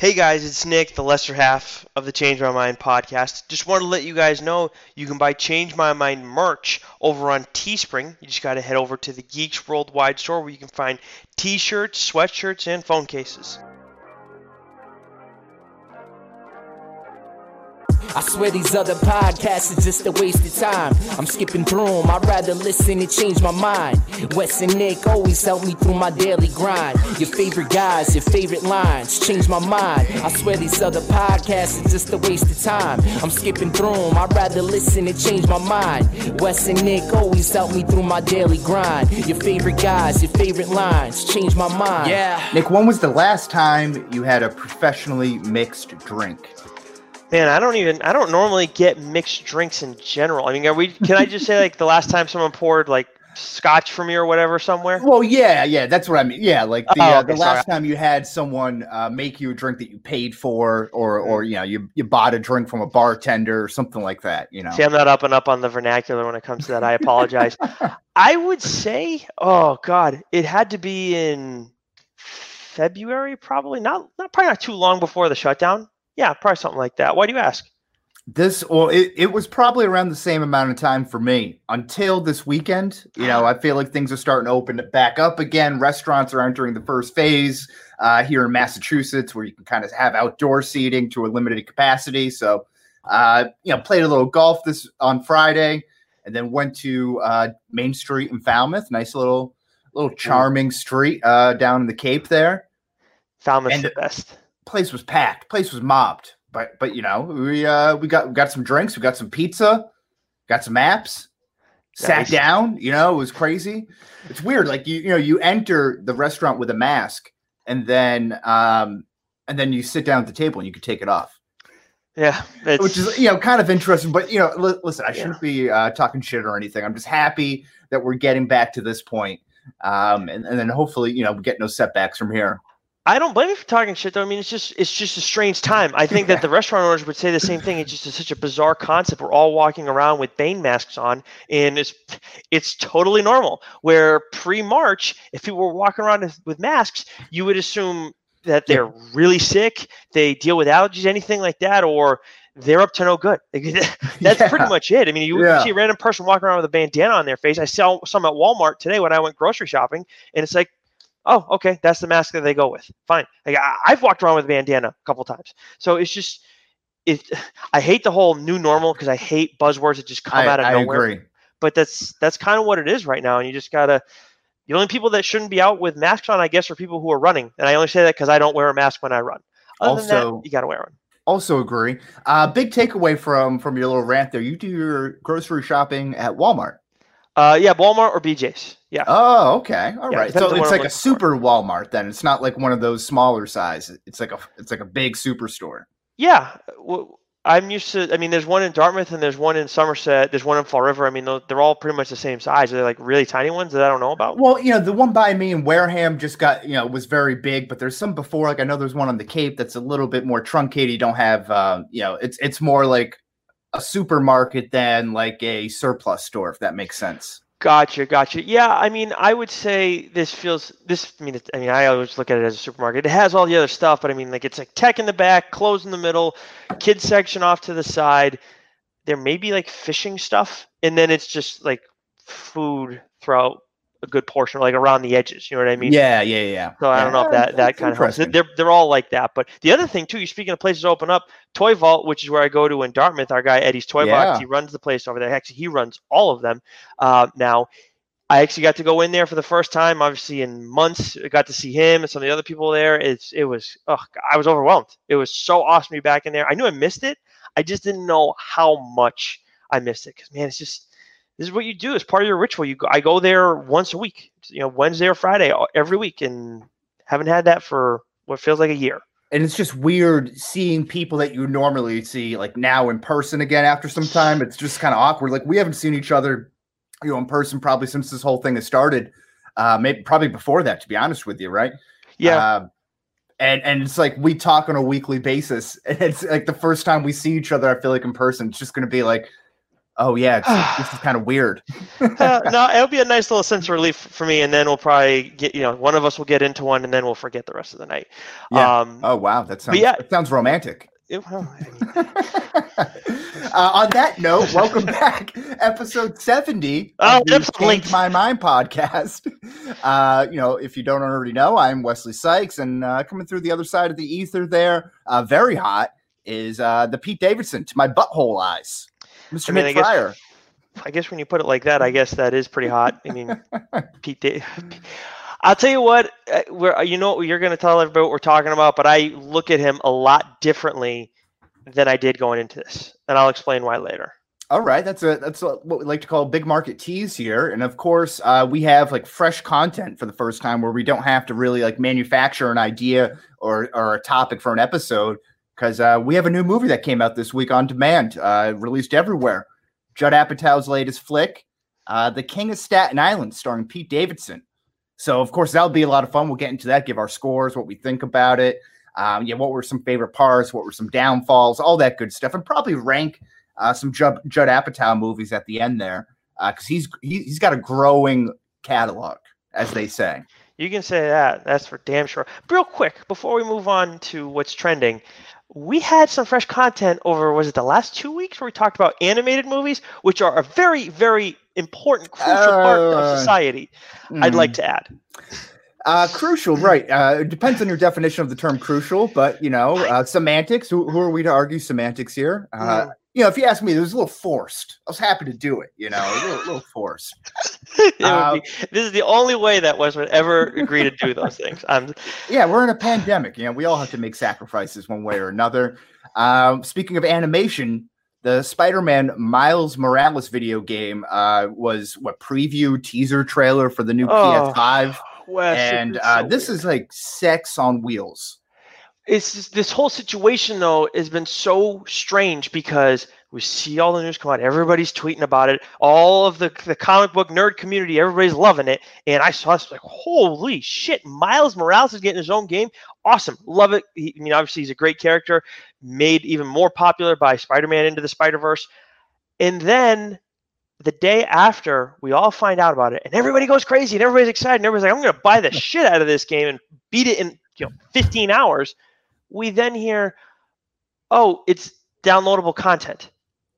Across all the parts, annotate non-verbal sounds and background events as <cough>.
Hey guys, it's Nick, the lesser half of the Change My Mind podcast. Just want to let you guys know you can buy Change My Mind merch over on Teespring. You just got to head over to the Geeks Worldwide store where you can find t shirts, sweatshirts, and phone cases. I swear these other podcasts are just a waste of time. I'm skipping through them, I'd rather listen and change my mind. Wes and Nick always help me through my daily grind. Your favorite guys, your favorite lines, change my mind. I swear these other podcasts are just a waste of time. I'm skipping through them, I'd rather listen and change my mind. Wes and Nick always help me through my daily grind. Your favorite guys, your favorite lines, change my mind. Yeah. Nick, when was the last time you had a professionally mixed drink? Man, I don't even I don't normally get mixed drinks in general. I mean, are we can I just say like the last time someone poured like scotch for me or whatever somewhere? Well, yeah, yeah, that's what I mean. Yeah, like the, Oh, uh, okay, the last sorry. time you had someone uh, make you a drink that you paid for, or or Mm. you know you you bought a drink from a bartender or something like that. You know, See, I'm not up and up on the vernacular when it comes to that. I apologize. <laughs> I would say, oh God, it had to be in February, probably not, not probably not too long before the shutdown. Yeah, probably something like that. Why do you ask? this well, it, it was probably around the same amount of time for me until this weekend. You know, I feel like things are starting to open back up again. Restaurants are entering the first phase uh, here in Massachusetts, where you can kind of have outdoor seating to a limited capacity. So, uh, you know, played a little golf this on Friday, and then went to uh, Main Street in Falmouth. Nice little, little charming street uh, down in the Cape there. Falmouth's And- the best. Place was packed. Place was mobbed. But but you know we uh we got we got some drinks. We got some pizza. Got some apps. Sat Nice. down. You know it was crazy. It's weird. Like you you know you enter the restaurant with a mask and then um and then you sit down at the table and you can take it off. Yeah, it's, which is you know kind of interesting. But you know, li- listen, I Yeah. shouldn't be uh, talking shit or anything. I'm just happy that we're getting back to this point, um, and, and then hopefully you know we get no setbacks from here. I don't blame you for talking shit though. I mean, it's just it's just a strange time. I think that the <laughs> restaurant owners would say the same thing. It's just a, such a bizarre concept. We're all walking around with Bane masks on, and it's it's totally normal. Where pre-March, if people were walking around with- masks, you would assume that they're really sick, they deal with allergies, anything like that, or they're up to no good. <laughs> That's pretty much it. I mean, you Yeah. see a random person walking around with a bandana on their face. I saw some at Walmart today when I went grocery shopping, and it's like, oh, okay, that's the mask that they go with. Fine. Like I, I've walked around with a bandana a couple times, so it's just it. <sighs> I hate the whole new normal because I hate buzzwords that just come I, out of I nowhere. agree. But that's that's kind of what it is right now, and you just gotta. The only people that shouldn't be out with masks on, I guess, are people who are running, and I only say that because I don't wear a mask when I run. Other than Also- that, you gotta wear one. Also agree. Uh, big takeaway from from your little rant there. You do your grocery shopping at Walmart. Uh, yeah, Walmart or BJ's. Yeah. Oh, okay, all Yeah, right. So it's like a looking for. super Walmart then. It's not like one of those smaller size. It's like a it's like a big superstore. Yeah, I'm used to. I mean, there's one in Dartmouth and there's one in Somerset. There's one in Fall River. I mean, they're they're all pretty much the same size. They're like really tiny ones that I don't know about. Well, you know, the one by me in Wareham just got, you know, was very big, but there's some before. Like I know there's one on the Cape that's a little bit more truncated. You don't have, uh, you know, it's it's more like a supermarket than like a surplus store, if that makes sense. Gotcha, gotcha. Yeah, I mean, I would say this feels this. I mean, it, I mean, I always look at it as a supermarket. It has all the other stuff, but I mean, like it's like tech in the back, clothes in the middle, kids section off to the side. There may be like fishing stuff, and then it's just like food throughout a good portion, like around the edges. You know what I mean? yeah, yeah, yeah. So I don't know if that that that's kind of helps. They're they're all like that. But the other thing too, you're speaking of places open up, Toy Vault, which is where I go to in Dartmouth, our guy Eddie's Toy Yeah. Box, he runs the place over there. Actually, he runs all of them uh, now. I actually got to go in there for the first time, obviously in months. I got to see him and some of the other people there. It's it was oh, I was overwhelmed. It was so awesome to be back in there. I knew I missed it. I just didn't know how much I missed it because man, it's just this is what you do. It's part of your ritual. You go, I go there once a week, you know, Wednesday or Friday uh, every week, and haven't had that for what feels like a year. and it's just weird seeing people that you normally see like now in person again after some time. It's just kind of awkward. Like we haven't seen each other, you know, in person probably since this whole thing has started. Uh, maybe probably before that, to be honest with you, right? Yeah, Um, and and it's like we talk on a weekly basis, <laughs> and it's like the first time we see each other. I feel like in person, it's just going to be like, Oh yeah, it's, this is <sighs> kind of weird. uh, no, <laughs> it'll be a nice little sense of relief for me, and then we'll probably get you know one of us will get into one, and then we'll forget the rest of the night. Yeah. Um, oh wow, that sounds yeah. that sounds romantic. it- well, I mean, <laughs> <laughs> uh, on that note, welcome back, episode seventy Oh, of the episode Change. My Mind podcast. Uh, you know, if you don't already know, I'm Wesley Sykes, and uh, coming through the other side of the ether, there, uh, very hot, is uh, the Pete Davidson to my butthole eyes, Mr. I mean, I Nick guess- I guess when you put it like that, I guess that is pretty hot. I mean, <laughs> Pete. I'll tell you what. uh, We're you know what you're going to tell everybody what we're talking about, but I look at him a lot differently than I did going into this, and I'll explain why later. All right, that's a that's a, what we like to call big market tease here, and of course, uh, we have like fresh content for the first time where we don't have to really like manufacture an idea or or a topic for an episode because uh, we have a new movie that came out this week on demand, uh, released everywhere. Judd Apatow's latest flick, uh, The King of Staten Island, starring Pete Davidson. So, of course, that'll be a lot of fun. We'll get into that, give our scores, what we think about it. Um, yeah, what were some favorite parts? What were some downfalls? All that good stuff, and probably rank uh, some Judd, Judd Apatow movies at the end there because he's he, he's got a growing catalog, as they say. You can say that. That's for damn sure. Real quick, before we move on to what's trending, we had some fresh content over, was it the last two weeks where we talked about animated movies, which are a very, very important, crucial part Uh, of society. I'd like to add. Uh, crucial, right? Uh, it depends on your definition of the term crucial, but you know, uh, semantics. Who, who are we to argue semantics here? Uh, Mm. You know, if you ask me, it was a little forced. I was happy to do it. You know, a little, little forced. <laughs> It would Uh, be- this is the only way that Wes would ever agree to do those things. Um, Yeah, we're in a pandemic. You know, we all have to make sacrifices one way or another. Um, speaking of animation, the Spider-Man Miles Morales video game uh, was what preview teaser trailer for the new Oh, PS5, <sighs> Wes, and uh, so this weird. is like sex on wheels. It's just, this whole situation though has been so strange because we see all the news come out everybody's tweeting about it all of the, the comic book nerd community everybody's loving it and i saw this like holy shit miles morales is getting his own game. Awesome. Love it. He, i mean obviously he's a great character made even more popular by spider-man into the spider-verse. And then the day after we all find out about it and everybody goes crazy and everybody's excited and everybody's like i'm going to buy the shit out of this game and beat it in you know 15 hours we then hear, oh, it's downloadable content.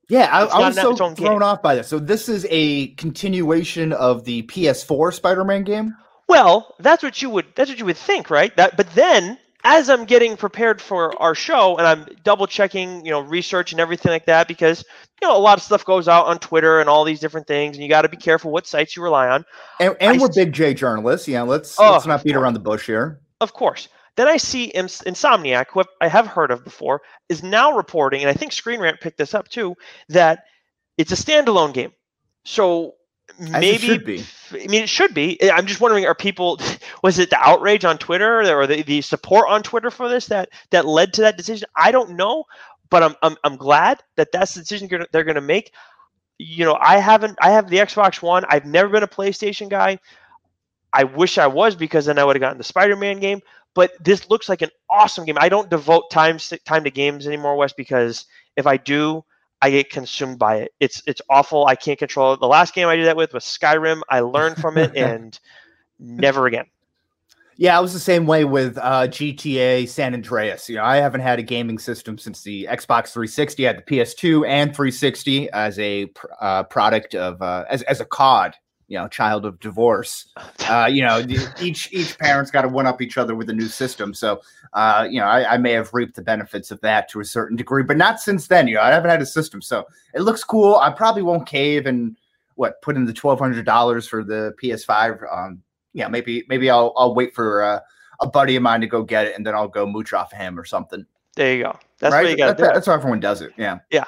Yeah, I, I was so thrown game. off by this. So this is a continuation of the PS4 Spider-Man game. Well, that's what you would that's what you would think, right? That but then as I'm getting prepared for our show and I'm double checking, you know, research and everything like that because you know a lot of stuff goes out on Twitter and all these different things and you got to be careful what sites you rely on. And, and we're s- big J journalists. Yeah, let's Oh, let's not beat around the bush here. Of course. Then I see Ins- Insomniac, who I have heard of before, is now reporting, and I think Screen Rant picked this up too, that it's a standalone game. So it maybe should be. I mean, it should be. I'm just wondering: Are people? <laughs> Was it the outrage on Twitter or the, the support on Twitter for this that that led to that decision? I don't know, but I'm I'm, I'm glad that that's the decision they're going to make. You know, I haven't. I have the Xbox One. I've never been a PlayStation guy. I wish I was because then I would have gotten the Spider-Man game. But this looks like an awesome game. I don't devote time time to games anymore, Wes, because if I do, I get consumed by it. It's it's awful. I can't control it. The last game I did that with was Skyrim. I learned from it <laughs> and never again. Yeah, I was the same way with uh, GTA San Andreas. You know, I haven't had a gaming system since the Xbox 360. I had the PS2 and 360 as a pr- uh, product of uh, as as a COD. You know, child of divorce. Uh, you know, each each parent's got to one up each other with a new system. So, uh, you know, I, I may have reaped the benefits of that to a certain degree, but not since then. You know, I haven't had a system, so it looks cool. I probably won't cave and what put in the twelve hundred dollars for the PS5. Um, yeah, maybe maybe I'll I'll wait for uh, a buddy of mine to go get it, and then I'll go mooch off him or something. There you go. That's right? what you got That- That's how everyone does it. Yeah. Yeah.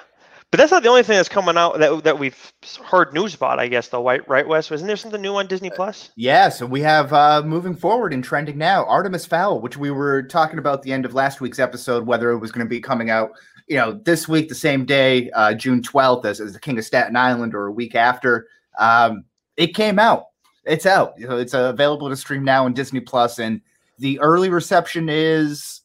But that's not the only thing that's coming out that that we've heard news about. I guess though, right? Right, Wes? Wasn't there something new on Disney Plus? Yeah, so we have uh moving forward and trending now, Artemis Fowl, which we were talking about at the end of last week's episode, whether it was going to be coming out, you know, this week, the same day, uh, June 12th, as, as the King of Staten Island, or a week after. Um, it came out. It's out. You know, it's uh, available to stream now on Disney Plus, and the early reception is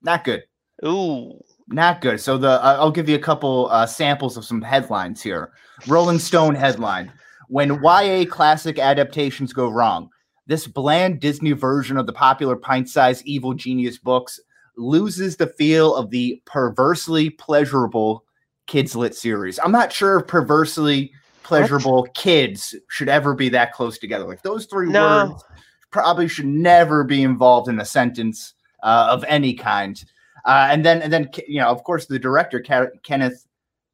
not good. Ooh. Not good. So the uh, I'll give you a couple uh, samples of some headlines here. Rolling Stone headline: When YA classic adaptations go wrong, this bland Disney version of the popular pint-sized evil genius books loses the feel of the perversely pleasurable kids lit series. I'm not sure if perversely pleasurable what? kids should ever be that close together. Like those three no. words probably should never be involved in a sentence uh, of any kind. Uh, and then, and then, you know, of course, the director Kenneth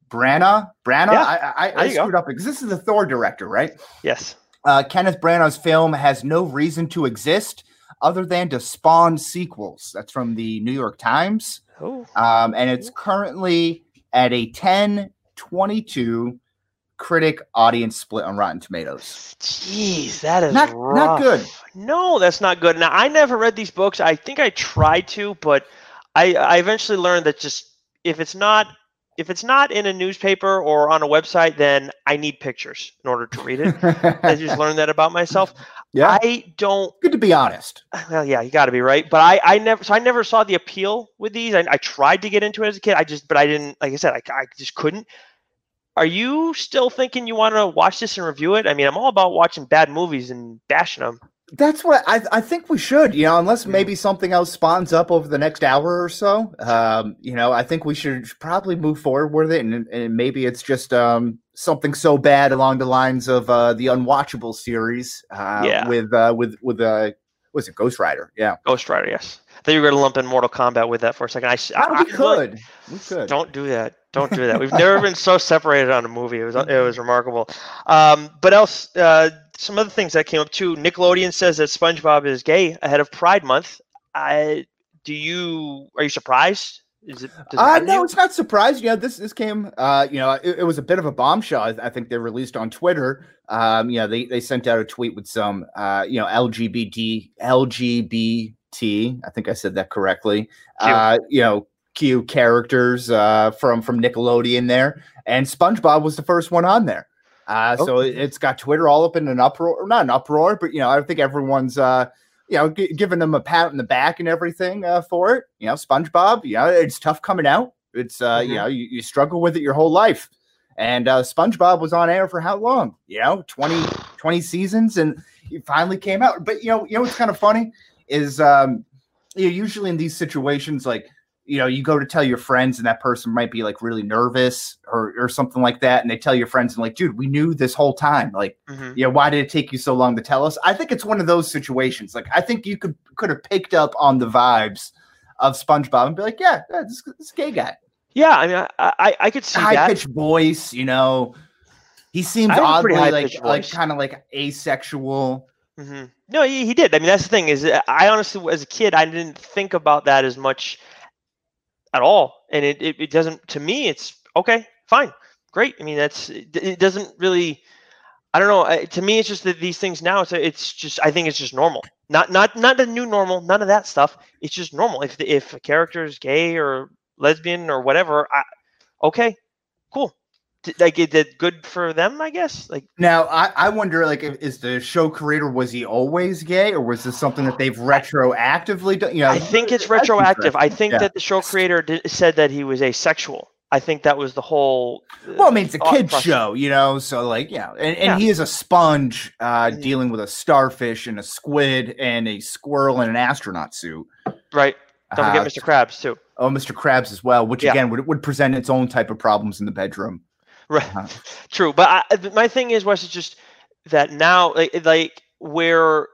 Branagh. Branagh. Yeah, I, I, I screwed go. up because this is the Thor director, right? Yes. Uh, Kenneth Branagh's film has no reason to exist other than to spawn sequels. That's from the New York Times. Oh. Um, and it's currently at a 10 22 critic audience split on Rotten Tomatoes. Jeez, that is not, rough. not good. No, that's not good. Now, I never read these books. I think I tried to, but I, I eventually learned that just if it's not if it's not in a newspaper or on a website, then I need pictures in order to read it. I just learned that about myself. <laughs> Yeah. I don't. Good to be honest. Uh, well, yeah, you got to be right. But I, I never, so I never saw the appeal with these. I, I tried to get into it as a kid. I just, but I didn't. Like I said, I, I just couldn't. Are you still thinking you want to watch this and review it? I mean, I'm all about watching bad movies and bashing them. That's what I, I think we should, you know, unless maybe something else spawns up over the next hour or so. Um, you know, I think we should probably move forward with it, and, and maybe it's just um, something so bad along the lines of uh, the unwatchable series. Uh, yeah. With uh, with with uh, was it Ghost Rider? Yeah. Ghost Rider. Yes. I thought you were going to lump in Mortal Kombat with that for a second. I, I, we I could. we could. Don't do that. Don't do that. We've never been so separated on a movie. It was it was remarkable. Um, but else, uh, some other things that came up too. Nickelodeon says that SpongeBob is gay ahead of Pride Month. I do you are you surprised? Is it? Uh, no, you? it's not surprising. You know, this this came. Uh, you know, it, it was a bit of a bombshell. I, I, think they released on Twitter. Um, you know, they they sent out a tweet with some, uh, you know, LGBT LGBT. I think I said that correctly. Uh, you know, Q characters uh, from from Nickelodeon there, and SpongeBob was the first one on there. Uh, So it, has got Twitter all up in an uproar, not an uproar, but you know, I think everyone's uh, you know g- giving them a pat in the back and everything uh, for it. You know, SpongeBob, you know, it's tough coming out. It's uh, mm-hmm. you know, you, you struggle with it your whole life. And uh, SpongeBob was on air for how long? You know, 20, 20 seasons, and he finally came out. But you know, you know what's kind of funny is um, you know, usually in these situations, like you know, you go to tell your friends and that person might be like really nervous or, or something like that. And they tell your friends and like, dude, we knew this whole time. Like, mm-hmm. you know, why did it take you so long to tell us? I think it's one of those situations. Like, I think you could could have picked up on the vibes of SpongeBob and be like, yeah, this, this gay guy. Yeah, I mean, I I, I could see high pitched voice. You know, he seems oddly like like kind of like asexual. Mm-hmm. No, he, he did. I mean, that's the thing is, I honestly, as a kid, I didn't think about that as much at all. And it, it, it doesn't, to me, it's okay, fine, great. I mean, that's, it doesn't really, I don't know. To me, it's just that these things now, it's, it's just, I think it's just normal. Not, not, not the new normal, none of that stuff. It's just normal. If, if a character is gay or lesbian or whatever, I, okay, cool like it did good for them, I guess. Like now, I, I wonder, like, is the show creator was he always gay, or was this something that they've retroactively done? You know, I think it's retroactive. I think yeah. that the show creator did, said that he was asexual. I think that was the whole. Uh, well, I mean, it's a kid show, you know, so like, yeah, and, and yeah. he is a sponge uh, mm-hmm. dealing with a starfish and a squid and a squirrel in an astronaut suit. Right. Don't forget uh, Mr. Krabs too. Oh, Mr. Krabs as well, which yeah. again would, would present its own type of problems in the bedroom. Right. Uh-huh. <laughs> True, but I, my thing is, Wes, is just that now, like, like where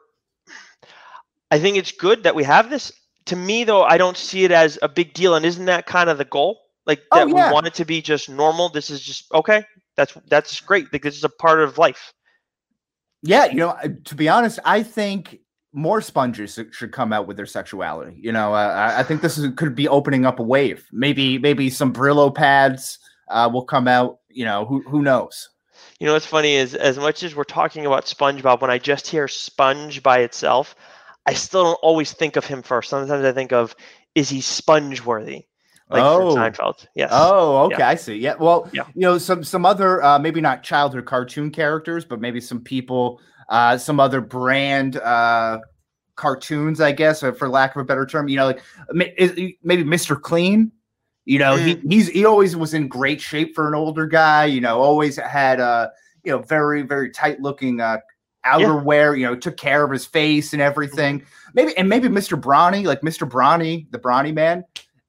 I think it's good that we have this. To me, though, I don't see it as a big deal, and isn't that kind of the goal? Like oh, that oh, yeah. we want it to be just normal. This is just okay. That's that's great. Like this is a part of life. Yeah, you know, to be honest, I think more sponges should come out with their sexuality. You know, uh, I think this is, could be opening up a wave. Maybe maybe some Brillo pads uh, will come out. You know, who who knows? You know what's funny is as much as we're talking about SpongeBob, when I just hear Sponge by itself, I still don't always think of him first. Sometimes I think of is he sponge worthy? Like oh, Seinfeld. Yes. Oh, okay. Yeah. I see. Yeah. Well, yeah. you know, some some other uh, maybe not childhood cartoon characters, but maybe some people, uh, some other brand uh, cartoons, I guess, for lack of a better term. You know, like maybe Mr. Clean. You know, mm. he he's he always was in great shape for an older guy. You know, always had a you know very very tight looking uh outerwear. Yeah. You know, took care of his face and everything. Mm-hmm. Maybe and maybe Mr. Brawny, like Mr. Brawny, the Brawny man.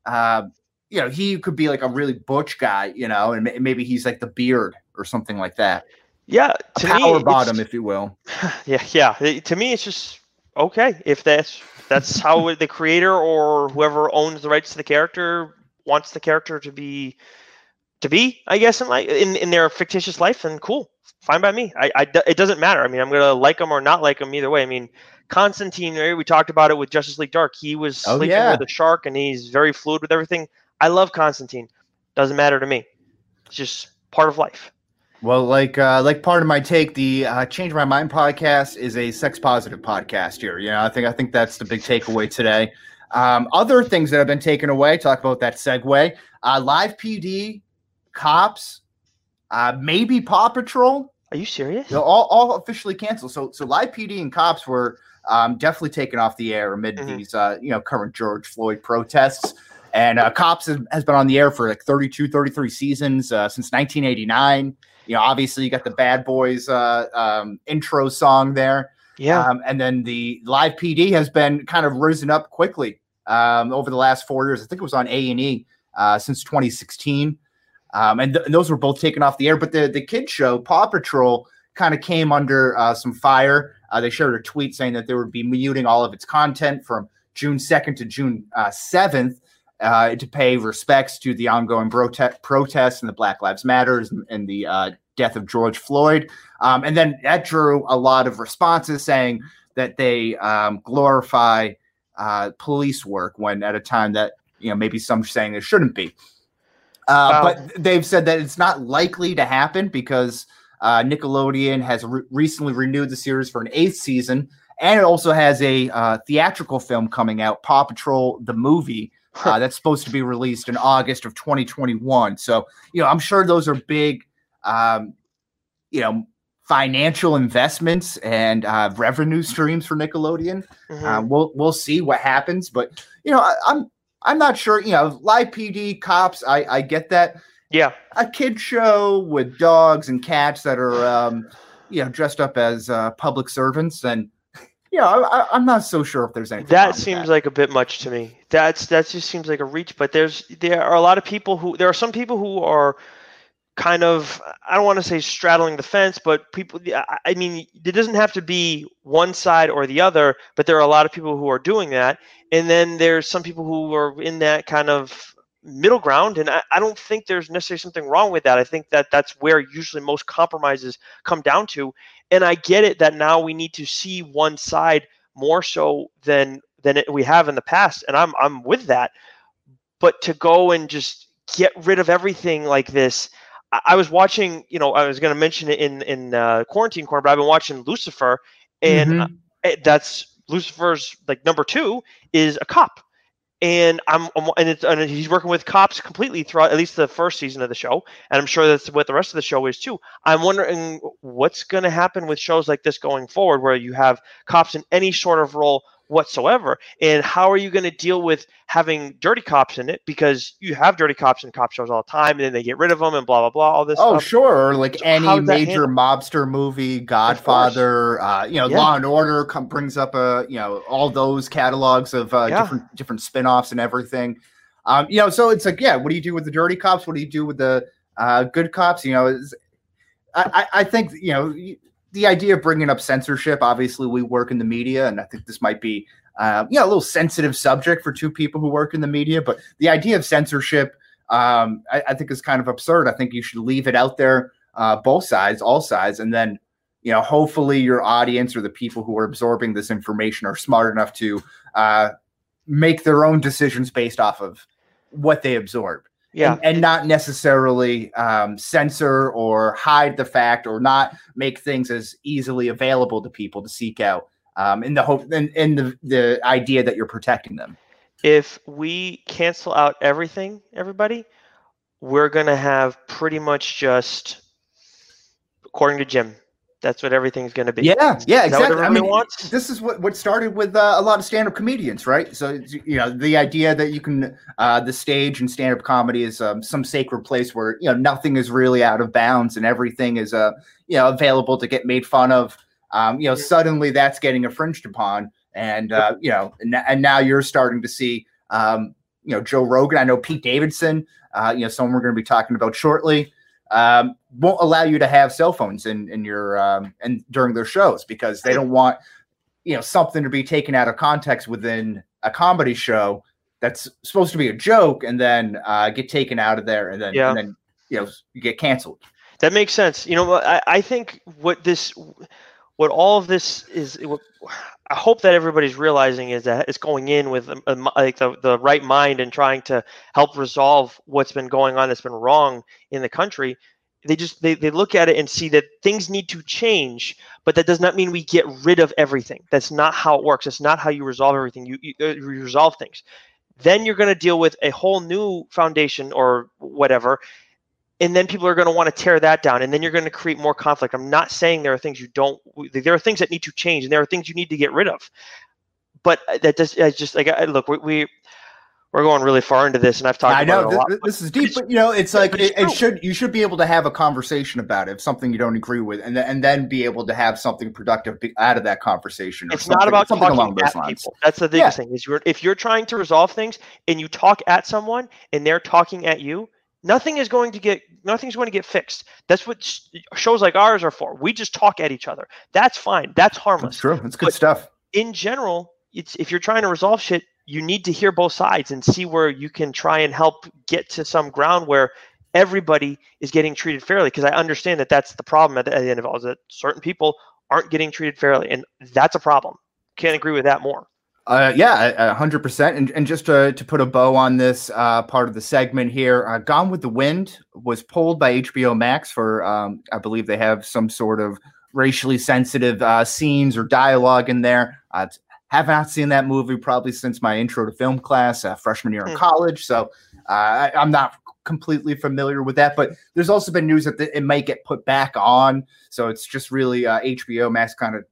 Uh, you know, he could be like a really butch guy, you know, and maybe he's like the beard or something like that. Yeah, to power me, bottom, if you will. <sighs> Yeah, yeah. To me, it's just okay if that's that's how <laughs> the creator or whoever owns the rights to the character wants the character to be to be, I guess, in like in, in their fictitious life, and cool, fine by me. I, I it doesn't matter. I mean, I'm gonna like them or not like them either way. I mean, Constantine, we talked about it with Justice League Dark. He was oh, sleeping yeah. with a shark, and he's very fluid with everything. I love Constantine. Doesn't matter to me. It's just part of life. Well, like uh, like part of my take, the uh, Change My Mind podcast is a sex positive podcast here. You know, I think I think that's the big takeaway today. Um, other things that have been taken away. Talk about that segue. Uh, live PD, cops, uh, maybe Paw Patrol. Are you serious? Know, all, all officially canceled. So so live PD and cops were um, definitely taken off the air amid mm-hmm. these uh, you know current George Floyd protests. And uh, Cops has, has, been on the air for like 32, 33 seasons uh, since 1989. You know, obviously you got the Bad Boys uh, um, intro song there. Yeah. Um, and then the live PD has been kind of risen up quickly um, over the last four years. I think it was on A and E uh, since 2016. Um, and, th- and, those were both taken off the air. But the the kid show Paw Patrol kind of came under uh, some fire. Uh, they shared a tweet saying that they would be muting all of its content from June 2nd to June 7th uh, to pay respects to the ongoing prote- protests and the Black Lives Matters and, and the uh, death of George Floyd. Um, and then that drew a lot of responses saying that they um, glorify uh, police work when at a time that you know maybe some saying it shouldn't be. Uh, wow. But they've said that it's not likely to happen because uh, Nickelodeon has re- recently renewed the series for an eighth season, and it also has a uh, theatrical film coming out, Paw Patrol the movie, uh, <laughs> that's supposed to be released in August of 2021. So, you know, I'm sure those are big, um, you know, financial investments and uh, revenue streams for Nickelodeon. Mm-hmm. Uh, we'll we'll see what happens, but you know, I, I'm I'm not sure. You know, live PD cops, I I get that. Yeah, a kid show with dogs and cats that are, um, you know, dressed up as uh, public servants and yeah, I, am not so sure if there's anything. That seems that. like a bit much to me. That's that just seems like a reach. But there's there are a lot of people who there are some people who are kind of I don't want to say straddling the fence, but people. I mean, it doesn't have to be one side or the other, but there are a lot of people who are doing that, and then there's some people who are in that kind of middle ground and I, I, don't think there's necessarily something wrong with that. I think that that's where usually most compromises come down to and i get it that now we need to see one side more so than than it, we have in the past and i'm i'm with that. But to go and just get rid of everything like this i, I was watching you know i was going to mention it in in uh, quarantine corner but i've been watching lucifer and mm-hmm. that's lucifer's like number two is a cop and I'm, and it's and he's working with cops completely throughout at least the first season of the show, and I'm sure that's what the rest of the show is too. I'm wondering what's going to happen with shows like this going forward, where you have cops in any sort of role whatsoever. And how are you going to deal with having dirty cops in it? Because you have dirty cops in cop shows all the time, and then they get rid of them and blah blah blah. All this. Oh, stuff. sure. Like so any major mobster movie, Godfather, uh, you know, yeah. Law and Order come, brings up a you know all those catalogs of uh, yeah. different different spin-offs and everything. Um, you know, so it's like, yeah, what do you do with the dirty cops? What do you do with the uh, good cops? You know, I, I think you know the idea of bringing up censorship, obviously, we work in the media, and I think this might be, uh, yeah, a little sensitive subject for two people who work in the media. But the idea of censorship, um, I, I, think, is kind of absurd. I think you should leave it out there, uh, both sides, all sides, and then, you know, hopefully your audience or the people who are absorbing this information are smart enough to uh, make their own decisions based off of what they absorb yeah. and, and not necessarily um, censor or hide the fact or not make things as easily available to people to seek out um, in the hope in, in the the idea that you're protecting them. If we cancel out everything everybody we're going to have pretty much just according to jim that's what everything's going to be. Yeah, yeah, Is exactly. I mean, wants? this is what what started with uh, a lot of stand-up comedians, right? So you know, the idea that you can uh, the stage and stand-up comedy is um, some sacred place where you know nothing is really out of bounds and everything is uh you know available to get made fun of. Um, you know, suddenly that's getting infringed upon, and uh, you know, and, and now you're starting to see um, you know Joe Rogan. I know Pete Davidson. Uh, you know, someone we're going to be talking about shortly um, won't allow you to have cell phones in in your um, and during their shows because they don't want you know something to be taken out of context within a comedy show that's supposed to be a joke and then uh, get taken out of there and then Yeah. and then you know you get canceled. That makes sense. You know, I, I think what this, what all of this is, what, I hope that everybody's realizing is that it's going in with a, a like the, the right mind and trying to help resolve what's been going on that's been wrong in the country. They just they, they look at it and see that things need to change, but that does not mean we get rid of everything. That's not how it works. That's not how you resolve everything. You, you, uh, you resolve things. Then you're going to deal with a whole new foundation or whatever, and then people are going to want to tear that down and then you're going to create more conflict i'm not saying there are things you don't there are things that need to change and there are things you need to get rid of but uh, that does I just like I, look we, we we're going really far into this and i've talked I about know it a lot this, but this is deep, but you know it's like it, it should you should be able to have a conversation about it if something you don't agree with, and then, and then be able to have something productive out of that conversation. or it's not about something talking along those at lines. people that's the biggest thing is you're if you're trying to resolve things and you talk at someone and they're talking at you nothing is going to get nothing's going to get fixed that's what sh- shows like ours are for we just talk at each other that's fine that's harmless That's true. That's good But- stuff. in general, it's if you're trying to resolve shit, you need to hear both sides and see where you can try and help get to some ground where everybody is getting treated fairly. Because I understand that that's the problem at the, at the end of all is that certain people aren't getting treated fairly, and that's a problem. Can't agree with that more. Uh, yeah, hundred percent. And and just to to put a bow on this uh, part of the segment here, uh, Gone with the Wind was pulled by HBO Max for um, I believe they have some sort of racially sensitive uh, scenes or dialogue in there. Uh, t- have not seen that movie probably since my intro to film class, uh, freshman year in Hmm. college. So uh, I, I'm not completely familiar with that. But there's also been news that the, it might get put back on. So it's just really uh, HBO Max kind of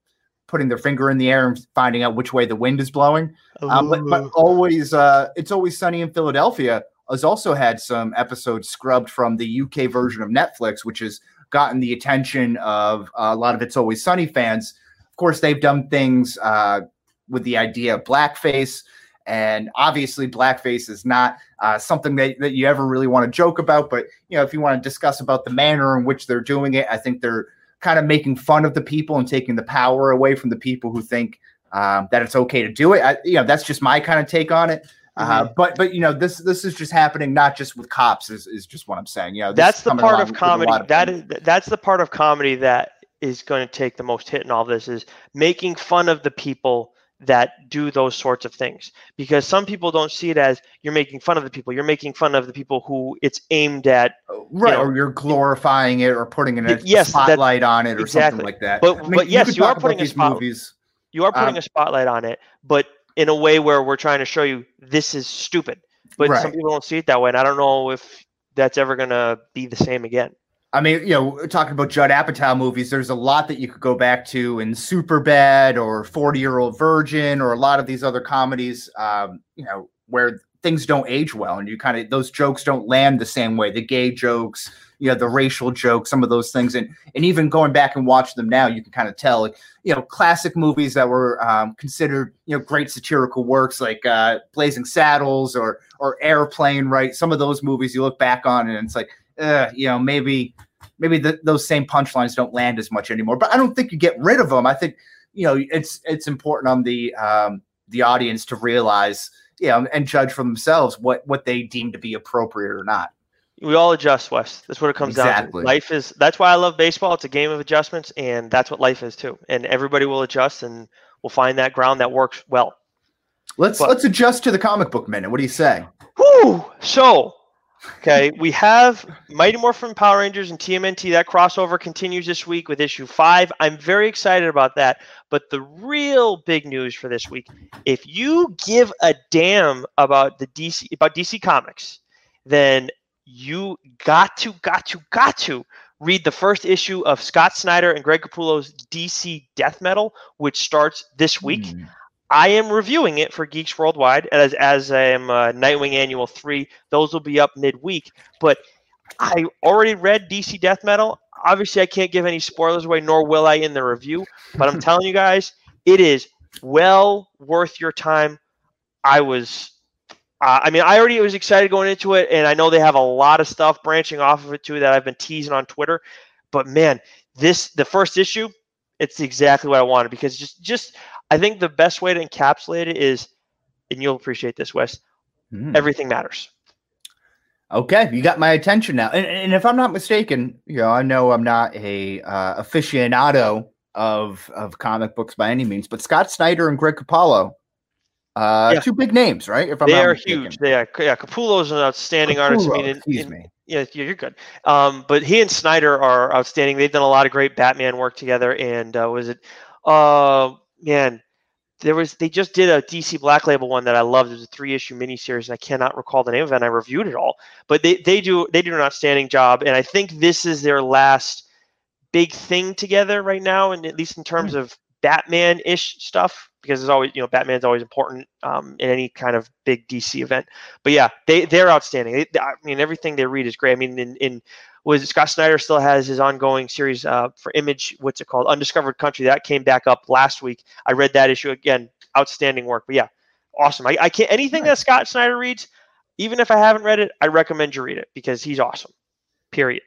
putting their finger in the air and finding out which way the wind is blowing. Um, but, but always, uh, it's always sunny in Philadelphia. Has also had some episodes scrubbed from the UK version of Netflix, which has gotten the attention of a lot of It's Always Sunny fans. Of course, they've done things uh, with the idea of blackface, and obviously, blackface is not uh, something that, that you ever really want to joke about. But you know, if you want to discuss about the manner in which they're doing it, I think they're kind of making fun of the people and taking the power away from the people who think um, that it's okay to do it. I, you know, that's just my kind of take on it. Uh, Mm-hmm. but but you know this this is just happening not just with cops is, is just what I'm saying. You know that's the part of comedy of that that's the part of comedy that is going to take the most hit in all this is making fun of the people that do those sorts of things because some people don't see it as you're making fun of the people you're making fun of the people who it's aimed at right know, or you're glorifying it or putting a, yes, a that- spotlight on it or exactly. something like that. But- I mean, but yes, you are putting a these spot- movies. you are putting Um, a spotlight on it but in a way where we're trying to show you this is stupid but some people don't see it that way and i don't know if that's ever going to be the same again I mean, you know, talking about Judd Apatow movies, there's a lot that you could go back to in Superbad or 40 Year Old Virgin or a lot of these other comedies, um, you know, where things don't age well and you kind of those jokes don't land the same way. The gay jokes, you know, the racial jokes, some of those things, and and even going back and watch them now, you can kind of tell, you know, classic movies that were um, considered, you know, great satirical works like uh, Blazing Saddles or or Airplane, right? Some of those movies you look back on and it's like uh, you know, maybe maybe the, those same punchlines don't land as much anymore. But I don't think you get rid of them. I think you know it's it's important on the um, the audience to realize, you know, and judge for themselves what what they deem to be appropriate or not. we all adjust wes that's what it comes down Exactly. to life is that's why i love baseball it's a game of adjustments and that's what life is too and everybody will adjust and will find that ground that works well Let's But- let's adjust to the comic book minute. What do you say? Whew! So, okay, we have Mighty Morphin Power Rangers and TMNT. That crossover continues this week with issue five. I'm very excited about that. But the real big news for this week, if you give a damn about the DC about DC Comics, then you got to, got to, got to read the first issue of Scott Snyder and Greg Capullo's DC Death Metal, which starts this week. Mm. I am reviewing it for Geeks Worldwide as as I am uh, Nightwing Annual Three. Those will be up midweek. But I already read DC Death Metal. Obviously, I can't give any spoilers away, nor will I in the review. But I'm <laughs> telling you guys, it is well worth your time. I was, uh, I mean, I already was excited going into it, and I know they have a lot of stuff branching off of it too that I've been teasing on Twitter. But man, this the first issue, it's exactly what I wanted because just just I think the best way to encapsulate it is, and you'll appreciate this, Wes. Mm. Everything matters. Okay, you got my attention now. And, and if I'm not mistaken, you know, I know I'm not a uh, aficionado of of comic books by any means, but Scott Snyder and Greg Capullo, uh, Yeah. two big names, right? If I'm They are mistaken. huge. They are, yeah, Capullo's an outstanding artist. I mean, in- excuse in- me. Yeah, yeah, you're good. Um, but he and Snyder are outstanding. They've done a lot of great Batman work together. And uh, was it, uh, man, there was they just did a DC Black Label one that I loved. It was a three issue miniseries, and I cannot recall the name of it. And I reviewed it all, but they they do they do an outstanding job. And I think this is their last big thing together right now, and at least in terms of Batman ish stuff, because there's always you know Batman's always important um, in any kind of big DC event. But yeah, they they're outstanding. They, I mean, everything they read is great. I mean, in, in was Scott Snyder still has his ongoing series uh, for Image. What's it called? Undiscovered Country. That came back up last week. I read that issue again. Outstanding work. But yeah, awesome. I, I can't anything that Scott Snyder reads, even if I haven't read it, I recommend you read it because he's awesome. Period.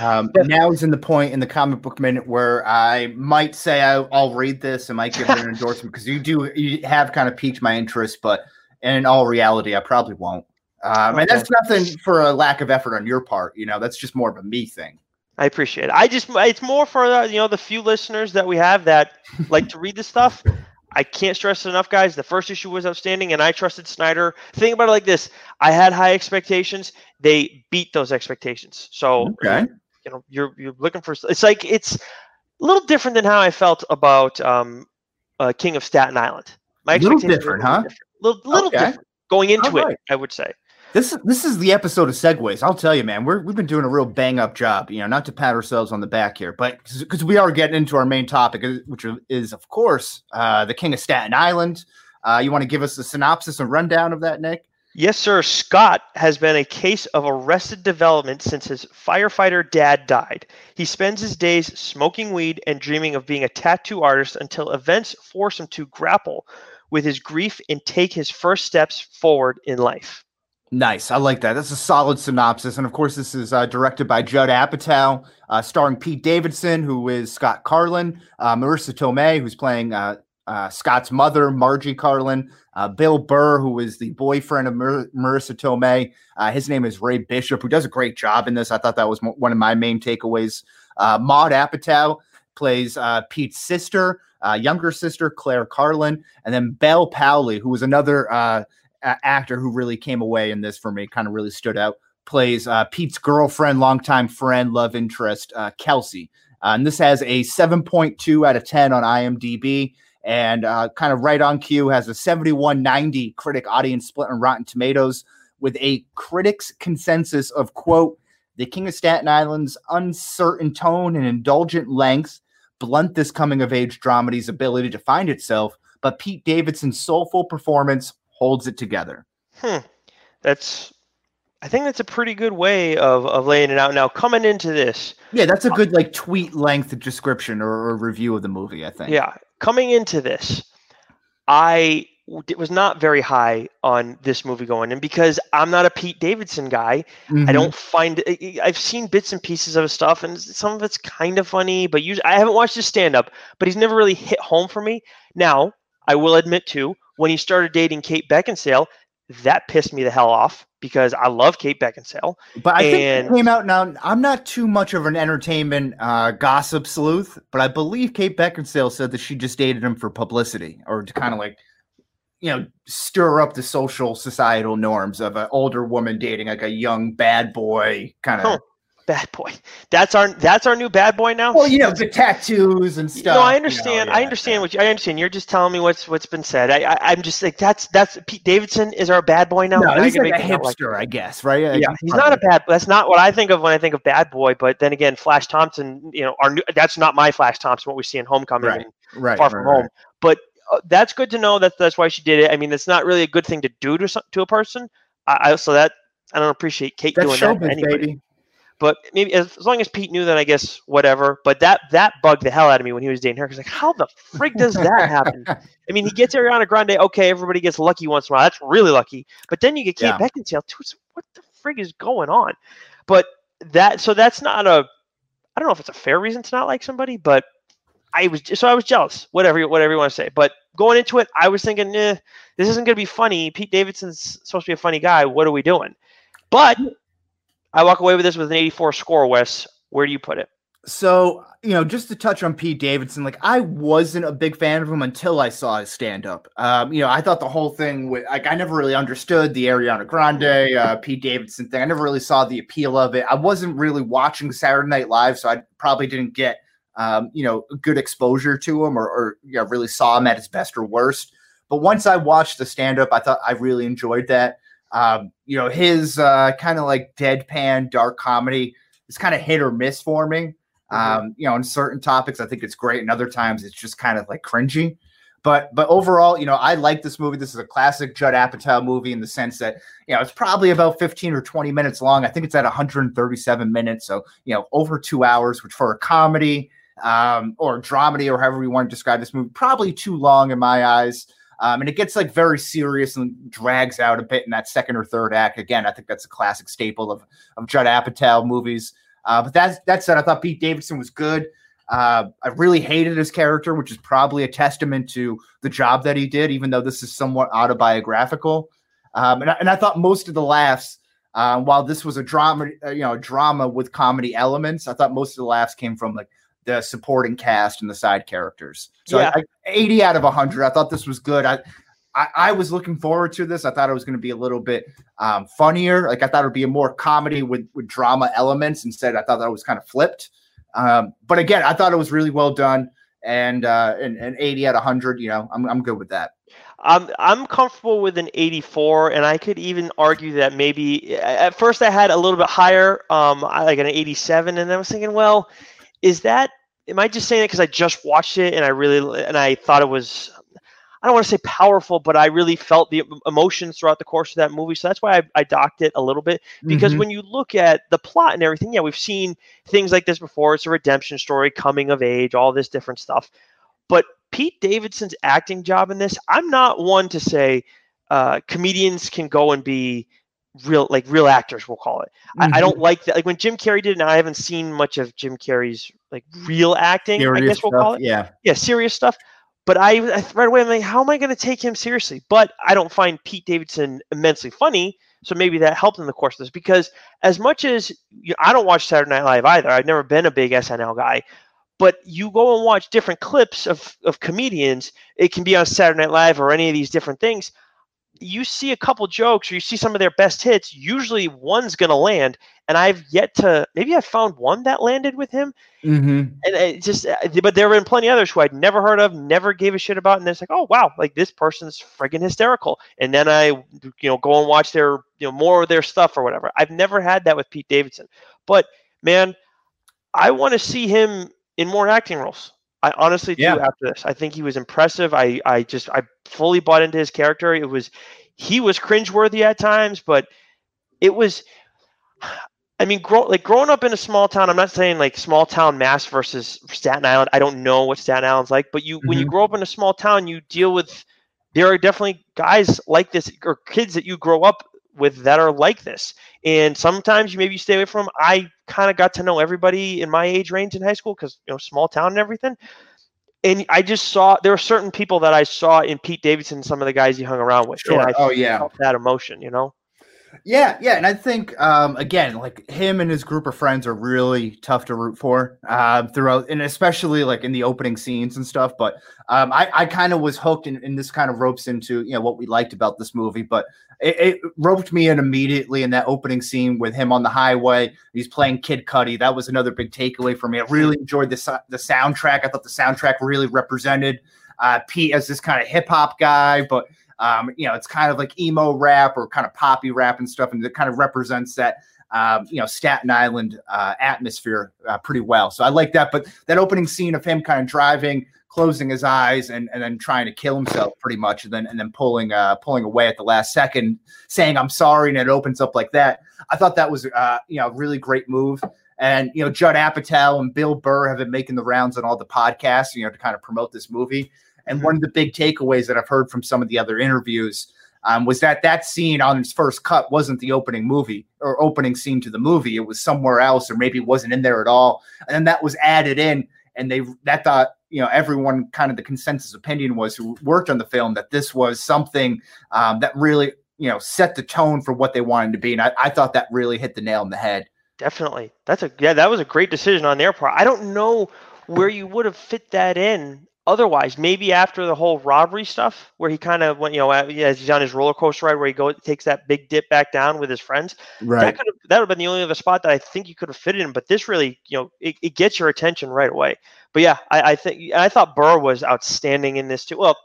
Um, now is in the point in the comic book minute where I might say I, I'll read this and might give it an <laughs> endorsement because you do you have kind of piqued my interest, but in all reality, I probably won't. Um, And that's nothing for a lack of effort on your part. You know, that's just more of a me thing. I appreciate it. I just it's more for the, you know the few listeners that we have that <laughs> like to read this stuff. I can't stress it enough, guys. The first issue was outstanding, and I trusted Snyder. Think about it like this: I had high expectations. They beat those expectations. So Okay. you know you're you're looking for. It's like it's a little different than how I felt about um, uh, King of Staten Island. My Little expectations a little huh? Different. Little, little Okay. different going into right. it. I would say. This is this is the episode of segues. I'll tell you, man. We're we've been doing a real bang up job. You know, not to pat ourselves on the back here, but because we are getting into our main topic, uh, which is of course uh, the King of Staten Island. Uh, you want to give us a synopsis and rundown of that, Nick? Yes, sir. Scott has been a case of arrested development since his firefighter dad died. He spends his days smoking weed and dreaming of being a tattoo artist until events force him to grapple with his grief and take his first steps forward in life. Nice. I like that. That's a solid synopsis. And of course, this is uh, directed by Judd Apatow, uh, starring Pete Davidson, who is Scott Carlin, uh, Marisa Tomei, who's playing uh, uh, Scott's mother, Margie Carlin, uh, Bill Burr, who is the boyfriend of Mar- Marisa Tomei. His name is Ray Bishop, who does a great job in this. I thought that was mo- one of my main takeaways. Uh, Apatow plays Pete's sister, uh, younger sister, Claire Carlin, and then Bel Powley, who was another uh, actor who really came away in this for me, kind of really stood out. Plays uh, Pete's girlfriend, longtime friend, love interest, uh, Kelsey. Uh, and this has a 7.2 out of 10 on IMDb and uh, kind of right on cue has a 7190 critic audience split on Rotten Tomatoes with a critics consensus of quote, the King of Staten Island's uncertain tone and indulgent length blunt this coming of age dramedy's ability to find itself, but Pete Davidson's soulful performance holds it together. Hmm. That's I think that's a pretty good way of, of laying it out. Now coming into this, Yeah, that's a good like tweet length description or, or review of the movie, I think. Yeah, coming into this, I it was not very high on this movie going in because I'm not a Pete Davidson guy. I Mhm. don't find I- I- I've seen bits and pieces of his stuff, and some of it's kind of funny. But usually, I haven't watched his stand up, but he's never really hit home for me. Now, I will admit too, when he started dating Kate Beckinsale, that pissed me the hell off because I love Kate Beckinsale. But I think And- it came out now. I'm not too much of an entertainment uh, gossip sleuth, but I believe Kate Beckinsale said that she just dated him for publicity or to kind of like, you know, stir up the social societal norms of an older woman dating like a young bad boy kind of. Huh. Bad boy. That's our that's our new bad boy now. Well, you know the tattoos and stuff. No, I you know, understand. yeah, I understand yeah. what you, I understand. You're just telling me what's what's been said. I, I I'm just like that's that's Pete Davidson is our bad boy now. No, he's you're like a making it sound hipster, I guess, right? yeah, he's not a bad. That's not what I think of when I think of bad boy. But then again, Flash Thompson, you know, our new, that's not my Flash Thompson. What we see in Homecoming Right, and right, Far From right, right. Home. But uh, that's good to know that that's why she did it. I mean, it's not really a good thing to do to some- to a person. I, I so that I don't appreciate Kate That's doing that. to anybody. baby. But maybe as, as long as Pete knew, then I guess whatever. But that that bugged the hell out of me when he was dating her. Because like, how the frig does that happen? I mean, he gets Ariana Grande. Okay, everybody gets lucky once in a while. That's really lucky. But then you get Kate Yeah. Beckinsale too. So what the frig is going on? But that so that's not a. I don't know if it's a fair reason to not like somebody, but I was so I was jealous. Whatever, whatever you want to say. But going into it, I was thinking, eh, this isn't going to be funny. Pete Davidson's supposed to be a funny guy. What are we doing? But I walk away with this with an 84 score, Wes. Where do you put it? So, you know, just to touch on Pete Davidson, like I wasn't a big fan of him until I saw his stand up. Um, you know, I thought the whole thing with like I never really understood the Ariana Grande, uh, Pete Davidson thing. I never really saw the appeal of it. I wasn't really watching Saturday Night Live, so I probably didn't get um, you know, good exposure to him or, or you know, really saw him at his best or worst. But once I watched the stand up, I thought I really enjoyed that. Um, you know, his uh, kind of like deadpan dark comedy is kind of hit or miss for me. Um, you know, on certain topics, I think it's great, and other times it's just kind of like cringy. But but overall, you know, I like this movie. This is a classic Judd Apatow movie in the sense that you know it's probably about 15 or 20 minutes long. I think it's at 137 minutes, so you know, over two hours, which for a comedy um, or a dramedy or however you want to describe this movie, probably too long in my eyes. Um, and it gets like very serious and drags out a bit in that second or third act. Again, I think that's a classic staple of of Judd Apatow movies. Uh, but that that said, I thought Pete Davidson was good. Uh, I really hated his character, which is probably a testament to the job that he did, even though this is somewhat autobiographical. Um, and, I, and I thought most of the laughs, uh, while this was a drama, uh, you know, drama with comedy elements, I thought most of the laughs came from like the supporting cast and the side characters. So Yeah. I, I, 80 out of 100. I thought this was good. I, I, I was looking forward to this. I thought it was going to be a little bit um, funnier. Like I thought it would be a more comedy with, with drama elements. Instead, I thought that was kind of flipped. Um, but again, I thought it was really well done. And uh, and, and 80 out of 100, you know, I'm, I'm good with that. I'm I'm comfortable with an 84, and I could even argue that maybe at first I had a little bit higher, um, like an 87, and I was thinking, well, is that? Am I just saying it because I just watched it and I really and I thought it was? I don't want to say powerful, but I really felt the emotions throughout the course of that movie. So that's why I, I docked it a little bit because Mhm. when you look at the plot and everything, yeah, we've seen things like this before. It's a redemption story, coming of age, all this different stuff. But Pete Davidson's acting job in this, I'm not one to say uh, comedians can go and be real, like real actors, we'll call it. I, I Mhm. don't like that. Like when Jim Carrey did it, now I haven't seen much of Jim Carrey's like real acting. I guess we'll stuff, call it Yeah. yeah, serious stuff. But I, I right away I'm like, how am I going to take him seriously? But I don't find Pete Davidson immensely funny, so maybe that helped in the course of this. Because as much as you I don't watch Saturday Night Live either, I've never been a big SNL guy. But you go and watch different clips of of comedians. It can be on Saturday Night Live or any of these different things. You see a couple jokes or you see some of their best hits. Usually one's going to land, and I've yet to. Maybe I found one that landed with him Mm-hmm. and it just uh, but there have been plenty others who I'd never heard of, never gave a shit about, and it's like, oh wow, like this person's friggin' hysterical. And then I, you know, go and watch their, you know, more of their stuff or whatever. I've never had that with Pete Davidson, but man, I want to see him in more acting roles. I honestly do. Yeah. After this, I think he was impressive. I, I just, I fully bought into his character. It was, he was cringeworthy at times, but it was. <sighs> I mean, grow, like growing up in a small town. I'm not saying like small town Mass versus Staten Island. I don't know what Staten Island's like, but you when you mm-hmm. grow up in a small town, you deal with. There are definitely guys like this or kids that you grow up with that are like this, and sometimes you maybe stay away from. 'em. I kind of got to know everybody in my age range in high school because you know small town and everything. And I just saw there were certain people that I saw in Pete Davidson, some of the guys he hung around with. and Sure. I Oh yeah. felt that emotion, you know. Yeah, yeah, and I think um, again, like him and his group of friends are really tough to root for uh, throughout, and especially like in the opening scenes and stuff. But um, I, I kind of was hooked, and, this kind of ropes into you know what we liked about this movie. But it, it, roped me in immediately in that opening scene with him on the highway. He's playing Kid Cudi. That was another big takeaway for me. I really enjoyed the the soundtrack. I thought the soundtrack really represented uh, Pete as this kind of hip hop guy, but um, you know, it's kind of like emo rap or kind of poppy rap and stuff, and it kind of represents that um, you know Staten Island uh, atmosphere uh, pretty well. So I like that. But that opening scene of him kind of driving, closing his eyes, and and then trying to kill himself pretty much, and then and then pulling uh, pulling away at the last second, saying I'm sorry, and it opens up like that. I thought that was uh, you know a really great move. And you know Judd Apatow and Bill Burr have been making the rounds on all the podcasts, you know, to kind of promote this movie. And one of the big takeaways that I've heard from some of the other interviews um, was that that scene on his first cut wasn't the opening movie or opening scene to the movie. It was somewhere else, or maybe it wasn't in there at all. And then that was added in, and they that thought you know everyone kind of the consensus opinion was who worked on the film that this was something um, that really you know set the tone for what they wanted to be, and I, I thought that really hit the nail on the head. Definitely, that's a yeah, that was a great decision on their part. I don't know where you would have fit that in otherwise, maybe after the whole robbery stuff, where he kind of went, you know, as he's on his roller coaster ride, where he goes takes that big dip back down with his friends. Right. That could have that would have been the only other spot that I think you could have fit in. But this really, you know, it, it gets your attention right away. But yeah, I, I think I thought Burr was outstanding in this too. Well,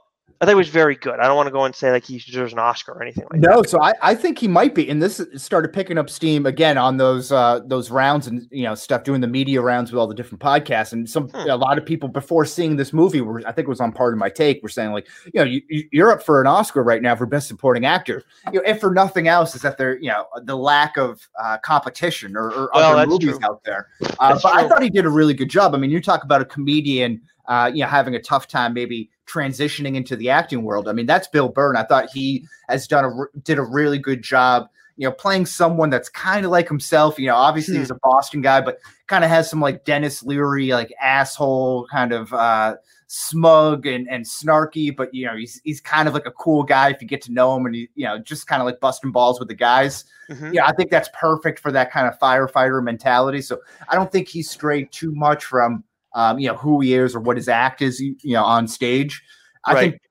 I think it was very good. I don't want to go and say like he deserves an Oscar or anything like no, that. No, so I, I think he might be. And this started picking up steam again on those uh those rounds and you know stuff doing the media rounds with all the different podcasts. And some hmm. a lot of people before seeing this movie were I think it was on part of my take were saying like you know you, you're up for an Oscar right now for best supporting actor. You know, if for nothing else is that there you know the lack of uh, competition or, or well, other movies true. out there. Uh, but true. I thought he did a really good job. I mean, you talk about a comedian. Uh, you know, having a tough time maybe transitioning into the acting world. I mean, that's Bill Burr. I thought he has done a did a really good job. You know, playing someone that's kind of like himself. You know, obviously hmm. he's a Boston guy, but kind of has some like Denis Leary, like asshole kind of uh, smug and, and snarky. But you know, he's he's kind of like a cool guy if you get to know him, and he you know just kind of like busting balls with the guys. Mm-hmm. Yeah, I think that's perfect for that kind of firefighter mentality. So I don't think he's strayed too much from um, you know, who he is or what his act is, you know, on stage. I right. think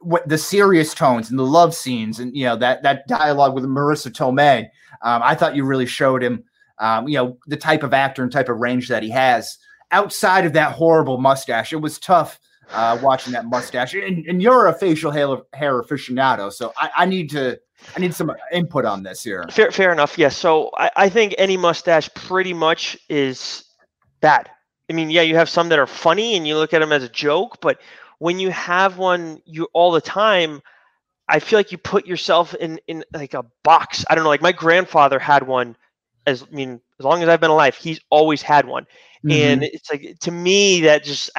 what the serious tones and the love scenes and you know that that dialogue with Marisa Tomei, um, I thought you really showed him, um, you know, the type of actor and type of range that he has outside of that horrible mustache. It was tough uh, watching that mustache, and, and you're a facial hair, hair aficionado, so I, I need to. I need some input on this here. Fair, fair enough. Yes. So I, I think any mustache pretty much is bad. I mean, yeah, you have some that are funny and you look at them as a joke, but when you have one you all the time, I feel like you put yourself in in like a box. I don't know, like my grandfather had one as I mean, as long as I've been alive, he's always had one. Mm-hmm. And it's like to me that just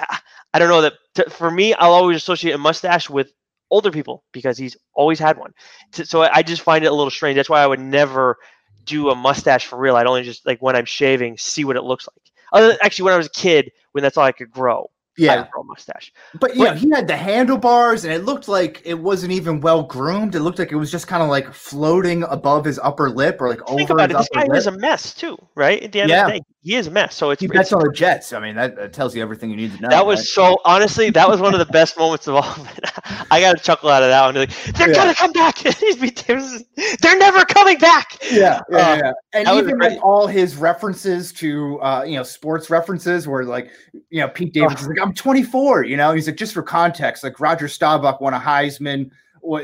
I don't know that to, for me I'll always associate a mustache with older people because he's always had one. So I just find it a little strange. That's why I would never do a mustache for real. I'd only just like when I'm shaving, see what it looks like. Other, actually, when I was a kid, when that's all I could grow yeah, grow mustache. But yeah, he had the handlebars, and it looked like it wasn't even well groomed. It looked like it was just kind of like floating above his upper lip, or like Think over. About it. This guy lip. is a mess too, right? At the end yeah. of the day, he is a mess. So it's he bets on the Jets. I mean, that, that, tells you everything you need to know. That was right? so honestly, that was one of the best moments of all. <laughs> I got a chuckle out of that one. Like, They're yeah. gonna come back. <laughs> They're never coming back. Yeah, yeah, uh, yeah. And even with all his references to uh, you know sports references, where like you know Pete Davidson, like I'm 24 you know, he's like, just for context, like Roger Staubach won a Heisman,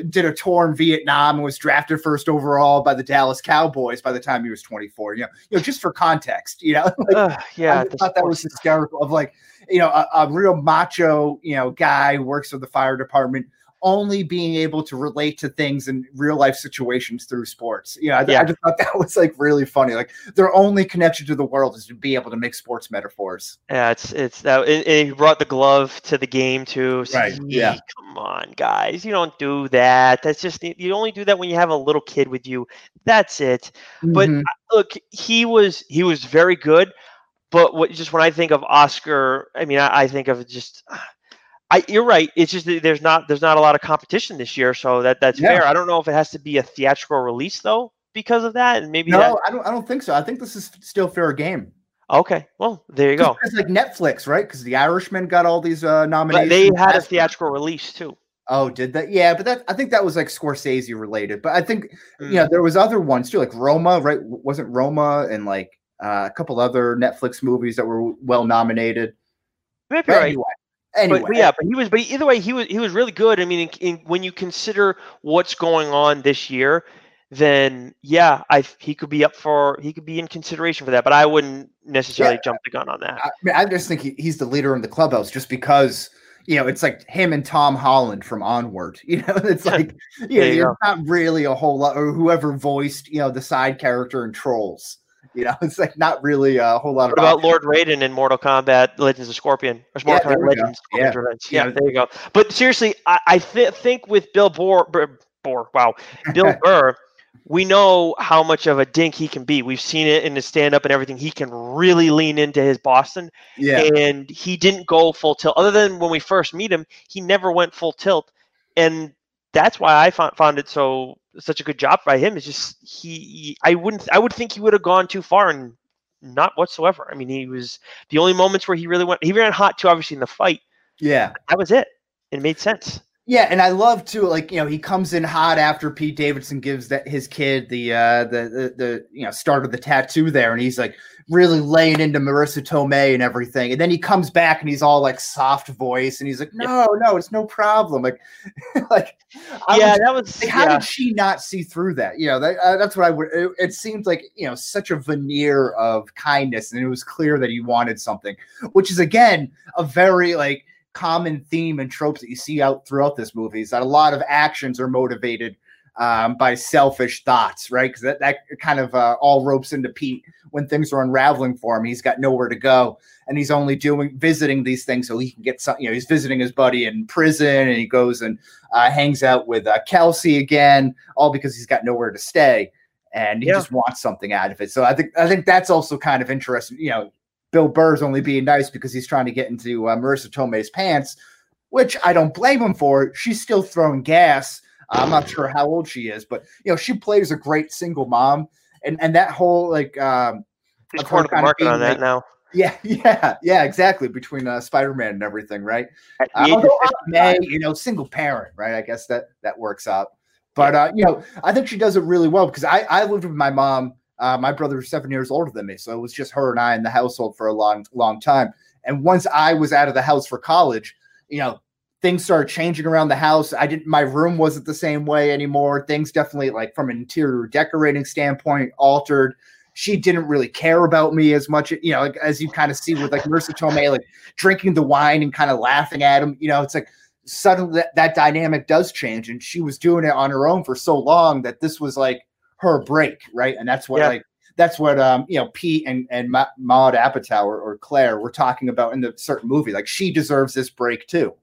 did a tour in Vietnam, and was drafted first overall by the Dallas Cowboys by the time he was 24. You know, you know, just for context, you know. <laughs> like, uh, yeah, I thought that was hysterical. Of like, you know, a, a real macho, you know, guy works for the fire department only being able to relate to things in real life situations through sports. You know, I, yeah. I just thought that was like really funny. Like their only connection to the world is to be able to make sports metaphors. Yeah, it's it's that. And he brought the glove to the game too. So right. He, yeah. Come on, guys, you don't do that. That's just you only do that when you have a little kid with you. That's it. Mm-hmm. But look, he was he was very good. But what just when I think of Oscar, I mean, I, I think of just I, you're right. It's just there's not there's not a lot of competition this year, so that that's yeah. fair. I don't know if it has to be a theatrical release though, because of that, and maybe No, that, I don't. I don't think so. I think this is still fair game. okay. Well, there you go. It's like Netflix, right? Because The Irishman got all these uh, But nominations. they had a theatrical release too. Oh, did that? Yeah, but that I think that was like Scorsese related. But I think Mm. you know there was other ones too, like Roma, right? Wasn't Roma and like uh, a couple other Netflix movies that were well nominated. Maybe But right. anyway, anyway, But, yeah, but he was. But either way, he was. He was really good. I mean, in, in, when you consider what's going on this year, then yeah, I he could be up for. He could be in consideration for that. But I wouldn't necessarily Yeah. jump the gun on that. I, mean, I just think he, he's the leader in the clubhouse just because you know it's like him and Tom Holland from Onward. <laughs> You know, it's <laughs> like you know, there's not really a whole lot, or whoever voiced you know the side character in Trolls. You know, <laughs> it's like not really a whole lot What of about. Lord Raiden in Mortal Kombat Legends of Scorpion? Or Yeah, Mortal there Kombat. Legends Yeah. Yeah, Yeah. there you go. But seriously, I, I th- think with Bill Bohr, Bur- Bohr, wow, Bill <laughs> Burr, we know how much of a dink he can be. We've seen it in the stand up and everything. He can really lean into his Boston, Yeah, and he didn't go full tilt. Other than when we first meet him, he never went full tilt, and that's why I found, found it so such a good job by him. Is just he, he- I wouldn't, I would think he would have gone too far and not whatsoever. I mean, he was the only moments where he really went. He ran hot too, obviously in the fight. yeah. That was it. It made sense. Yeah, and I love to like you know he comes in hot after Pete Davidson gives that his kid the uh the the, the you know start of the tattoo there, and he's like really laying into Marisa Tomei and everything, and then he comes back and he's all like soft voice, and he's like, no, no, it's no problem, like <laughs> like I yeah, was- that was. like, how yeah. did she not see through that? You know, that, uh, that's what I would. It, it seemed like you know such a veneer of kindness, and it was clear that he wanted something, which is again a very like common theme and tropes that you see out throughout this movie. Is that a lot of actions are motivated um, by selfish thoughts, right? Because that that kind of uh, all ropes into Pete when things are unraveling for him. He's got nowhere to go, and he's only doing visiting these things so he can get some. You know, he's visiting his buddy in prison, and he goes and uh, hangs out with uh, Kelsey again, all because he's got nowhere to stay, and he Yeah. just wants something out of it. So I think I think that's also kind of interesting. You know, Bill Burr's only being nice because he's trying to get into uh, Marisa Tomei's pants, which I don't blame him for. She's still throwing gas. I'm not sure how old she is, but you know, she plays a great single mom, and and that whole like. Um, He's of the market on that like- now. yeah, <laughs> yeah, yeah, exactly. Between uh, Spider-Man and everything, right? Uh, although Aunt May, you know, single parent, right? I guess that that works out. But uh, you know, I think she does it really well because I I lived with my mom. Uh, my brother was seven years older than me, so it was just her and I in the household for a long long time. And once I was out of the house for college, you know, things started changing around the house. I didn't. My room wasn't the same way anymore. Things definitely, like from an interior decorating standpoint, altered she didn't really care about me as much, you know, as you kind of see with like Marisa Tomei, like drinking the wine and kind of laughing at him. You know, it's like suddenly that, that dynamic does change, and she was doing it on her own for so long that this was like her break, right? And that's what Yeah. like that's what um you know Pete and and Ma- Maud Apatow or, or Claire were talking about in the certain movie. Like she deserves this break too.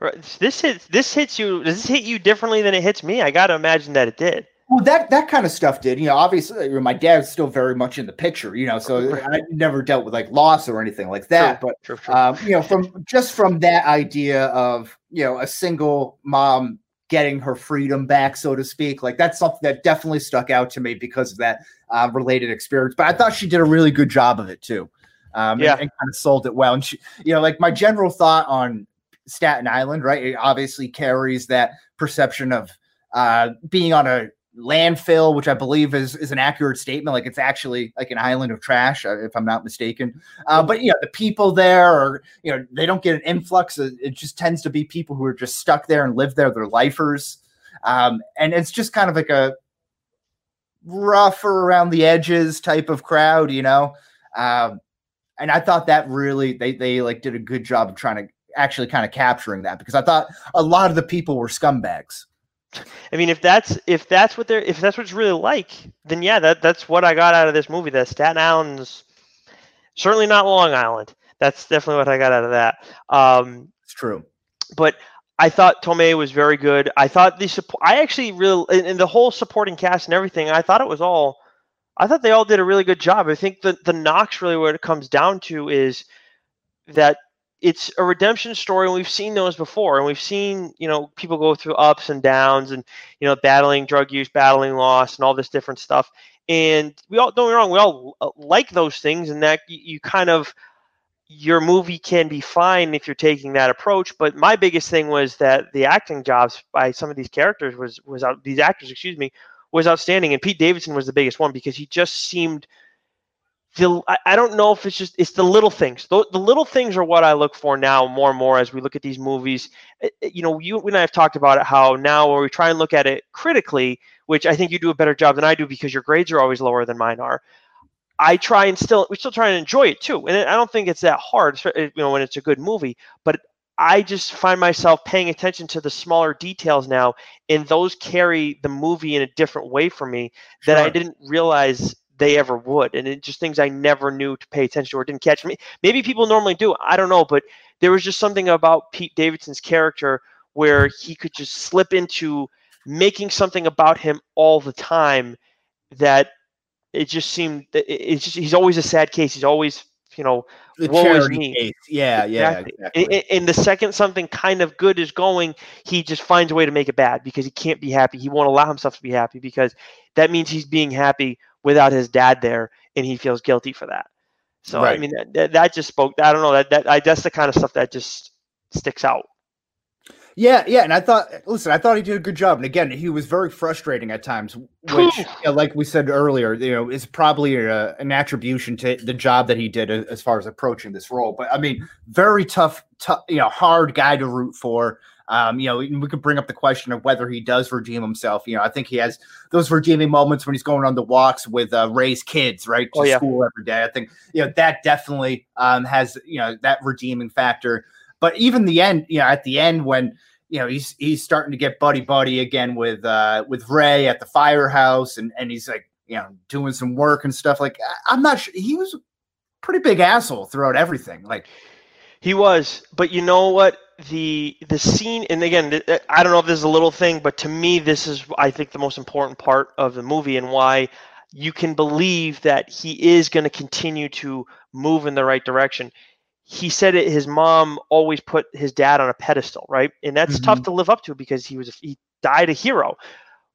Right, This hits. This hits you. Does this hit you differently than it hits me? I got to imagine that it did. Well, that that kind of stuff did. You know, obviously, my dad's still very much in the picture. You know, so <laughs> I never dealt with like loss or anything like that. But True, true. um, you know, from just from that idea of you know a single mom getting her freedom back, so to speak, like that's something that definitely stuck out to me because of that uh, related experience. But I thought she did a really good job of it too. Um, Yeah. and, and kind of sold it well. And she, you know, like my general thought on Staten Island, right? It obviously carries that perception of uh, being on a landfill, which I believe is is an accurate statement. Like it's actually like an island of trash, uh, if I'm not mistaken. Uh, but you know, the people there are, you know, they don't get an influx. It just tends to be people who are just stuck there and live there. They're lifers, um, and it's just kind of like a rougher around the edges type of crowd, you know. Um, and I thought that really they they like did a good job of trying to actually kind of capturing that because I thought a lot of the people were scumbags. I mean, if that's if that's what they're if that's what it's really like, then yeah, that that's what I got out of this movie. That Staten Island's certainly not Long Island. That's definitely what I got out of that. Um, It's true. but I thought Tomei was very good. I thought the support. I actually really in, in the whole supporting cast and everything. I thought it was all. I thought they all did a really good job. I think the the knocks really what it comes down to is that it's a redemption story and we've seen those before and we've seen you know people go through ups and downs and you know battling drug use battling loss and all this different stuff. And we all don't get wrong we all uh, like those things and that you, you kind of your movie can be fine if you're taking that approach but my biggest thing was that the acting jobs by some of these characters was was out these actors excuse me was outstanding and pete davidson was the biggest one because he just seemed the I, don't know if it's just it's the little things. The, the little things are what I look for now more and more as we look at these movies. You know, you and I have talked about it how now when we try and look at it critically, which I think you do a better job than I do because your grades are always lower than mine are. I try and still we still try and enjoy it too, and I don't think it's that hard, eh, you know, when it's a good movie. But I just find myself paying attention to the smaller details now, and those carry the movie in a different way for me sure. that I didn't realize they ever would. And it just things I never knew to pay attention to or didn't catch me. Maybe people normally do. I don't know, but there was just something about Pete Davidson's character where he could just slip into making something about him all the time that it just seemed it's just he's always a sad case. He's always you know the woe is me. Case. Yeah, yeah, exactly. And, and, the second something kind of good is going, he just finds a way to make it bad because he can't be happy. He won't allow himself to be happy because that means he's being happy without his dad there, and he feels guilty for that. So right. I mean, that, that just spoke. I don't know that that I, that's the kind of stuff that just sticks out. Yeah, yeah, and I thought, listen, I thought he did a good job. And again, he was very frustrating at times, which, like we said earlier, you know, is probably a, an attribution to the job that he did as far as approaching this role. But I mean, very tough, tough, you know, hard guy to root for. Um, you know, we could bring up the question of whether he does redeem himself. You know, I think he has those redeeming moments when he's going on the walks with uh, Ray's kids, right, to oh, yeah. school every day. I think you know that definitely um, has you know that redeeming factor. But even the end, you know, at the end when you know he's he's starting to get buddy buddy again with uh, with Ray at the firehouse, and and he's like you know doing some work and stuff. Like I'm not sure he was pretty big asshole throughout everything. Like he was, but you know what? The the scene, and again, I don't know if this is a little thing, but to me, this is I think the most important part of the movie, and why you can believe that he is going to continue to move in the right direction. He said it. His mom always put his dad on a pedestal, right? And that's mm-hmm. tough to live up to because he was he died a hero.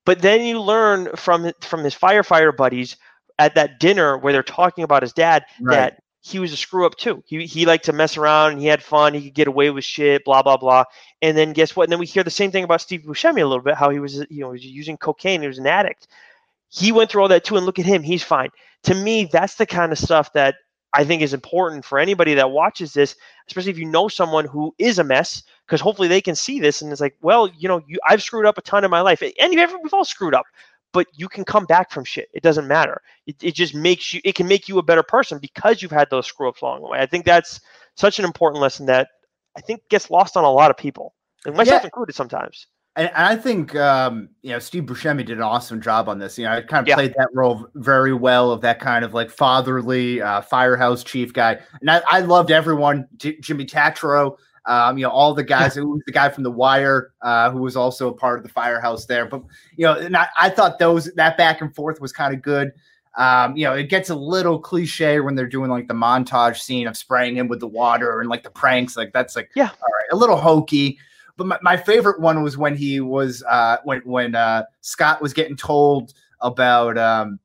But then you learn from from his firefighter buddies at that dinner where they're talking about his dad right. that he was a screw up too. He he liked to mess around and he had fun. He could get away with shit, blah blah blah. And then guess what? And then we hear the same thing about Steve Buscemi a little bit, how he was you know was using cocaine. He was an addict. He went through all that too, and look at him, he's fine. To me, that's the kind of stuff that I think is important for anybody that watches this, especially if you know someone who is a mess, because hopefully they can see this and it's like, well, you know, you, I've screwed up a ton in my life, and you've we've all screwed up but you can come back from shit. It doesn't matter. It, it just makes you, it can make you a better person because you've had those screw ups along the way. I think that's such an important lesson that I think gets lost on a lot of people, and myself yeah. included sometimes. And I think um, you know Steve Buscemi did an awesome job on this. You know, I kind of yeah. played that role very well of that kind of like fatherly uh, firehouse chief guy, and I, I loved everyone. J- Jimmy Tatro, um, you know, all the guys. who was the guy from The Wire, uh, who was also a part of the firehouse there. But you know, and I, I thought those that back and forth was kind of good. Um, you know, it gets a little cliche when they're doing like the montage scene of spraying him with the water and like the pranks. Like that's like yeah, all right, a little hokey. But my, my favorite one was when he was uh, when when uh, Scott was getting told about um,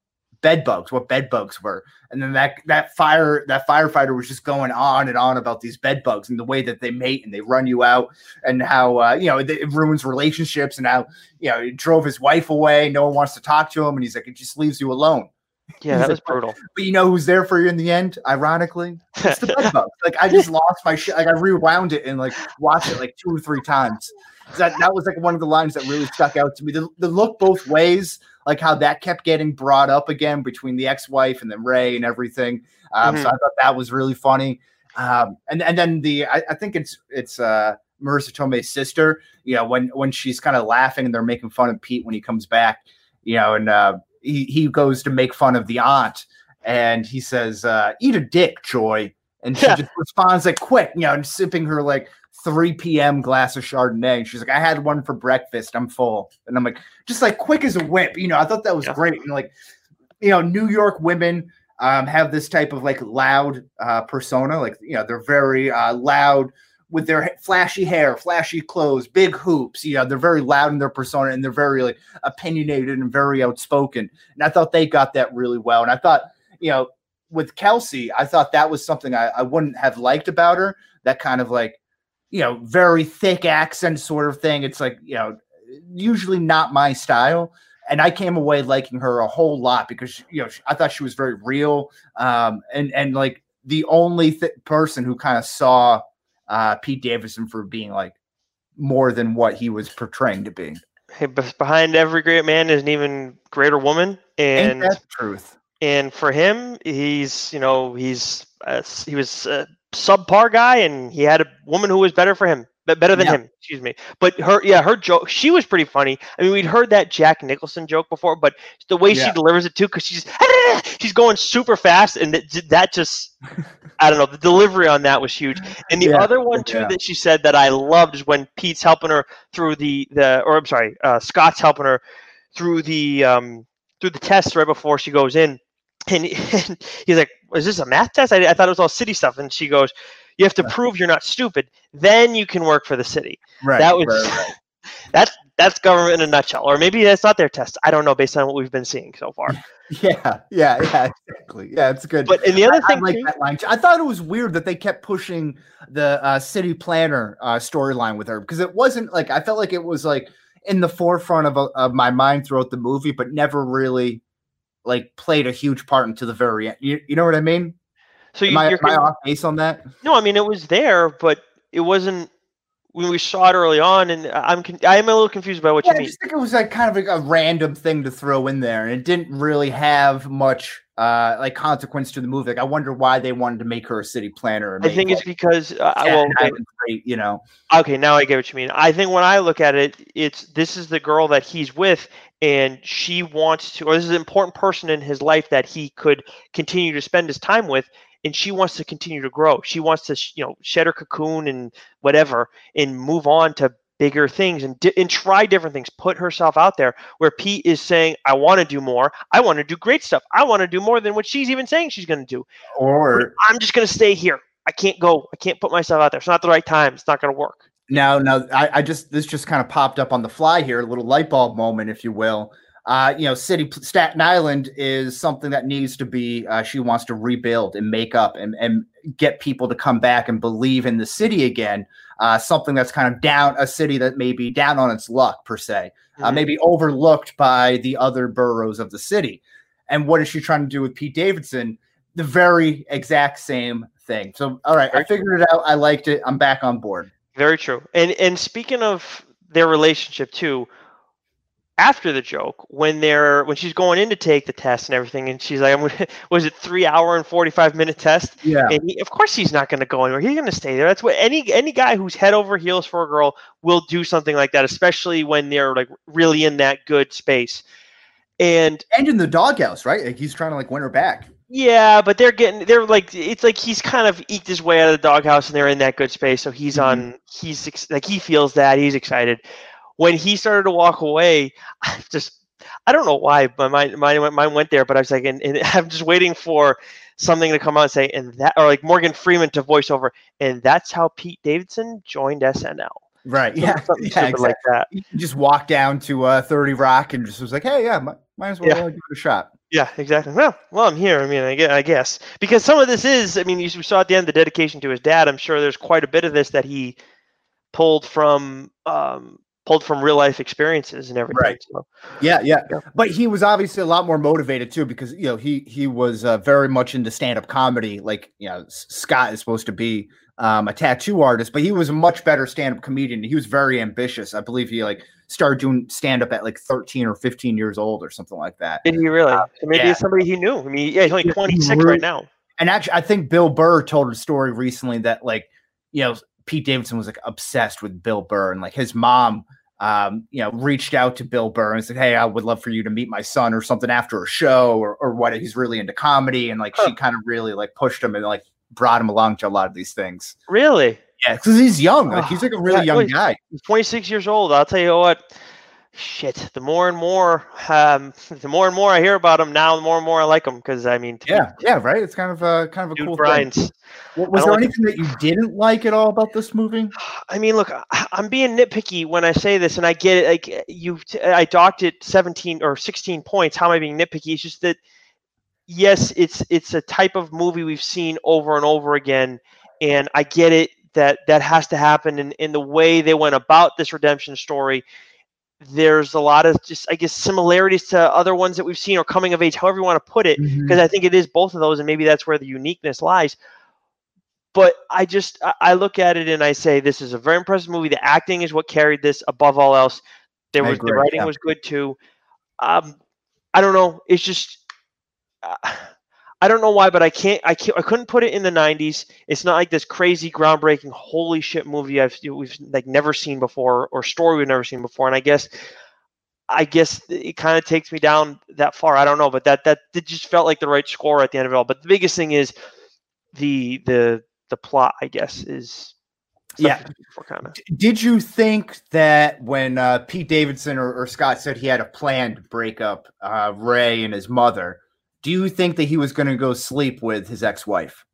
bed bugs, what bed bugs were. And then that that fire that firefighter was just going on and on about these bed bugs and the way that they mate and they run you out and how uh, you know it, it ruins relationships and how you know it drove his wife away. No one wants to talk to him, and he's like, it just leaves you alone. Yeah, that was brutal. But you know who's there for you in the end? Ironically, it's the bed <laughs> bugs. Like I just lost my shit. Like I rewound it and like watched it like two or three times. That that was like one of the lines that really stuck out to me. The, the look both ways like how that kept getting brought up again between the ex-wife and then Ray and everything. Um, mm-hmm. So I thought that was really funny. Um, and and then the I, I think it's it's uh, Marisa Tomei's sister. You know when when she's kind of laughing and they're making fun of Pete when he comes back. You know, and uh, he he goes to make fun of the aunt, and he says, uh, "Eat a dick, Joy." And she yeah. just responds like quick, you know, and sipping her like 3 p.m. glass of Chardonnay. She's like, I had one for breakfast. I'm full. And I'm like, just like quick as a whip. You know, I thought that was yeah. great. And like, you know, New York women, um, have this type of like loud uh, persona. Like you know, they're very uh, loud with their flashy hair, flashy clothes, big hoops. You know, they're very loud in their persona and they're very like opinionated and very outspoken. And I thought they got that really well. And I thought, you know, with Kelsey, I thought that was something I, I wouldn't have liked about her. That kind of like, you know, very thick accent sort of thing. It's like, you know, usually not my style. And I came away liking her a whole lot because you know I thought she was very real, um, and and like the only th- person who kind of saw uh, Pete Davidson for being like more than what he was portraying to be. Hey, behind every great man is an even greater woman, Ain't and that the truth? and for him, he's you know he's uh, he was a subpar guy, and he had a woman who was better for him, be- better than Yeah. him. Excuse me. But her, yeah, her joke, she was pretty funny. I mean, we'd heard that Jack Nicholson joke before, but the way she delivers it too, because she's <laughs> she's going super fast, and that, that just <laughs> I don't know. The delivery on that was huge. And the Yeah, other one too yeah. that she said that I loved is when Pete's helping her through the the or I'm sorry, uh, Scott's helping her through the um through the test right before she goes in, and, and <laughs> he's like, "Is this a math test? I, I thought it was all city stuff." And she goes, "You have to prove you're not stupid. Then you can work for the city." Right. that was right, right. <laughs> that's that's government in a nutshell, or maybe that's not their test. I don't know based on what we've been seeing so far. <laughs> Yeah, yeah, yeah, exactly. Yeah, it's good. But and the other I, I thing like too, that line. I thought it was weird that they kept pushing the uh, city planner uh, storyline with her because it wasn't like I felt like it was like in the forefront of, of my mind throughout the movie, but never really like played a huge part into the very end. You, you know what I mean? so Am you, I, you're am I off base on that? No, I mean it was there, but it wasn't when we saw it early on. And I'm I'm a little confused by what Yeah, you I mean. just think it was like kind of like a random thing to throw in there, and it didn't really have much uh like consequence to the movie. Like I wonder why they wanted to make her a city planner. I think it's because uh, well, you know. okay, now I get what you mean. I think when I look at it, it's this is the girl that he's with, and she wants to, or this is an important person in his life that he could continue to spend his time with. And she wants to continue to grow. She wants to, you know, shed her cocoon and whatever, and move on to bigger things and di- and try different things. Put herself out there. Where Pete is saying, "I want to do more. I want to do great stuff. I want to do more than what she's even saying she's going to do. Or I'm just going to stay here. I can't go. I can't put myself out there. It's not the right time. It's not going to work." Now, now, I, I just this just kind of popped up on the fly here, a little light bulb moment, if you will. Uh, you know, city Staten Island is something that needs to be. Uh, she wants to rebuild and make up and and get people to come back and believe in the city again. Uh, something that's kind of down a city that may be down on its luck per se, uh, Mhm. maybe overlooked by the other boroughs of the city. And what is she trying to do with Pete Davidson? The very exact same thing. So, all right, I figured it out. I liked it. I'm back on board. Very true. And and speaking of their relationship too, after the joke, when they're when she's going in to take the test and everything, and she's like, "I'm gonna, <laughs> was it three hour and forty five minute test?" Yeah. And he, of course he's not going to go anywhere. He's going to stay there. That's what any any guy who's head over heels for a girl will do something like that, especially when they're like really in that good space. And and in the doghouse, right? Like he's trying to like win her back. Yeah, but they're getting they're like it's like he's kind of eked his way out of the doghouse and they're in that good space. So he's on he's ex- like he feels that he's excited. When he started to walk away, <laughs> I just I don't know why my mind mine went, mine went there, but I was like, and, and <laughs> I'm just waiting for something to come out and say, and that or like Morgan Freeman to voice over, and that's how Pete Davidson joined SNL. Right. Yeah. something <laughs> yeah exactly. like that. Just walked down to uh 30 Rock and just was like, hey, yeah, might, might as well Yeah. uh, give it a shot. Yeah, exactly. Well, well, I'm here. I mean, I guess, because some of this is, I mean, you saw at the end the dedication to his dad. I'm sure there's quite a bit of this that he pulled from, um, pulled from real life experiences and everything. Right. So, Yeah, yeah, Yeah. But he was obviously a lot more motivated too because you know he he was uh, very much into stand up comedy. Like you know, Scott is supposed to be um, a tattoo artist, but he was a much better stand up comedian. He was very ambitious. I believe he like started doing stand up at like 13 or 15 years old or something like that. did he really? so maybe yeah. it's somebody he knew. I mean, yeah, he's only Yeah, he 26 really- right now. And actually, I think Bill Burr told a story recently that like you know Pete Davidson was like obsessed with Bill Burr and like his mom. Um, you know, reached out to Bill Burr and said, "Hey, I would love for you to meet my son or something after a show or or what." He's really into comedy, and like she kind of really like pushed him and like brought him along to a lot of these things. Really? Yeah, because he's young, like he's like a really Yeah, young guy. He's 26 years old. I'll tell you what. shit, the more and more, um, <laughs> the more and more I hear about him now, the more and more I like him because I mean, Yeah, yeah, right. It's kind of a kind of a dude cool Brian's. thing. Was there like- anything that you didn't like at all about this movie? <sighs> I mean, look, I- I'm being nitpicky when I say this, and I get it. Like you, I docked it 17 or 16 points. How am I being nitpicky? It's just that, yes, it's it's a type of movie we've seen over and over again, and I get it that that has to happen. And in the way they went about this redemption story, there's a lot of just, I guess, similarities to other ones that we've seen or coming of age, however you want to put it because I think it is both of those, and maybe that's where the uniqueness lies. But I just I- look at it and I say this is a very impressive movie. The acting is what carried this above all else. There was the writing yeah. was good too. Um, I don't know. It's just <laughs> I don't know why, but I can't I can't I couldn't put it in the '90s. It's not like this crazy, groundbreaking, holy shit movie I've we've like never seen before or story we've never seen before. And I guess I guess it kind of takes me down that far. I don't know, but that that it just felt like the right score at the end of it all. But the biggest thing is the the the plot. I guess is Yeah. Did you think that when uh, Pete Davidson or, or Scott said he had a plan to break up uh, Ray and his mother, do you think that he was going to go sleep with his ex-wife?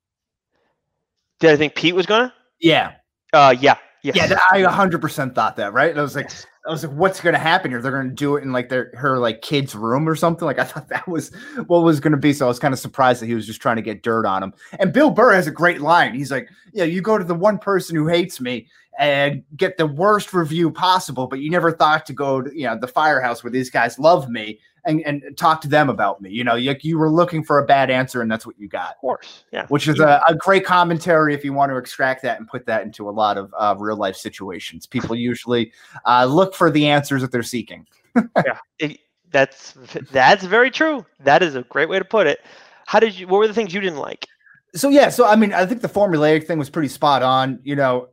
Did I think Pete was gonna? Yeah, Uh, yeah, yes. yeah, I 100% thought that. Right? And I was like, I was like, what's going to happen here? They're going to do it in like their her like kid's room or something. Like I thought that was what was going to be. So I was kind of surprised that he was just trying to get dirt on him. And Bill Burr has a great line. He's like, yeah, you go to the one person who hates me and get the worst review possible, but you never thought to go to you know the firehouse where these guys love me and, and talk to them about me. You know, you, you were looking for a bad answer and that's what you got of course. Yeah. which is a, a great commentary if you want to extract that and put that into a lot of uh, real life situations. People usually uh, look for the answers that they're seeking. <laughs> yeah. It- that's that's very true. That is a great way to put it. How did you? What were the things you didn't like? So yeah, so I mean, I think the formulaic thing was pretty spot on. You know,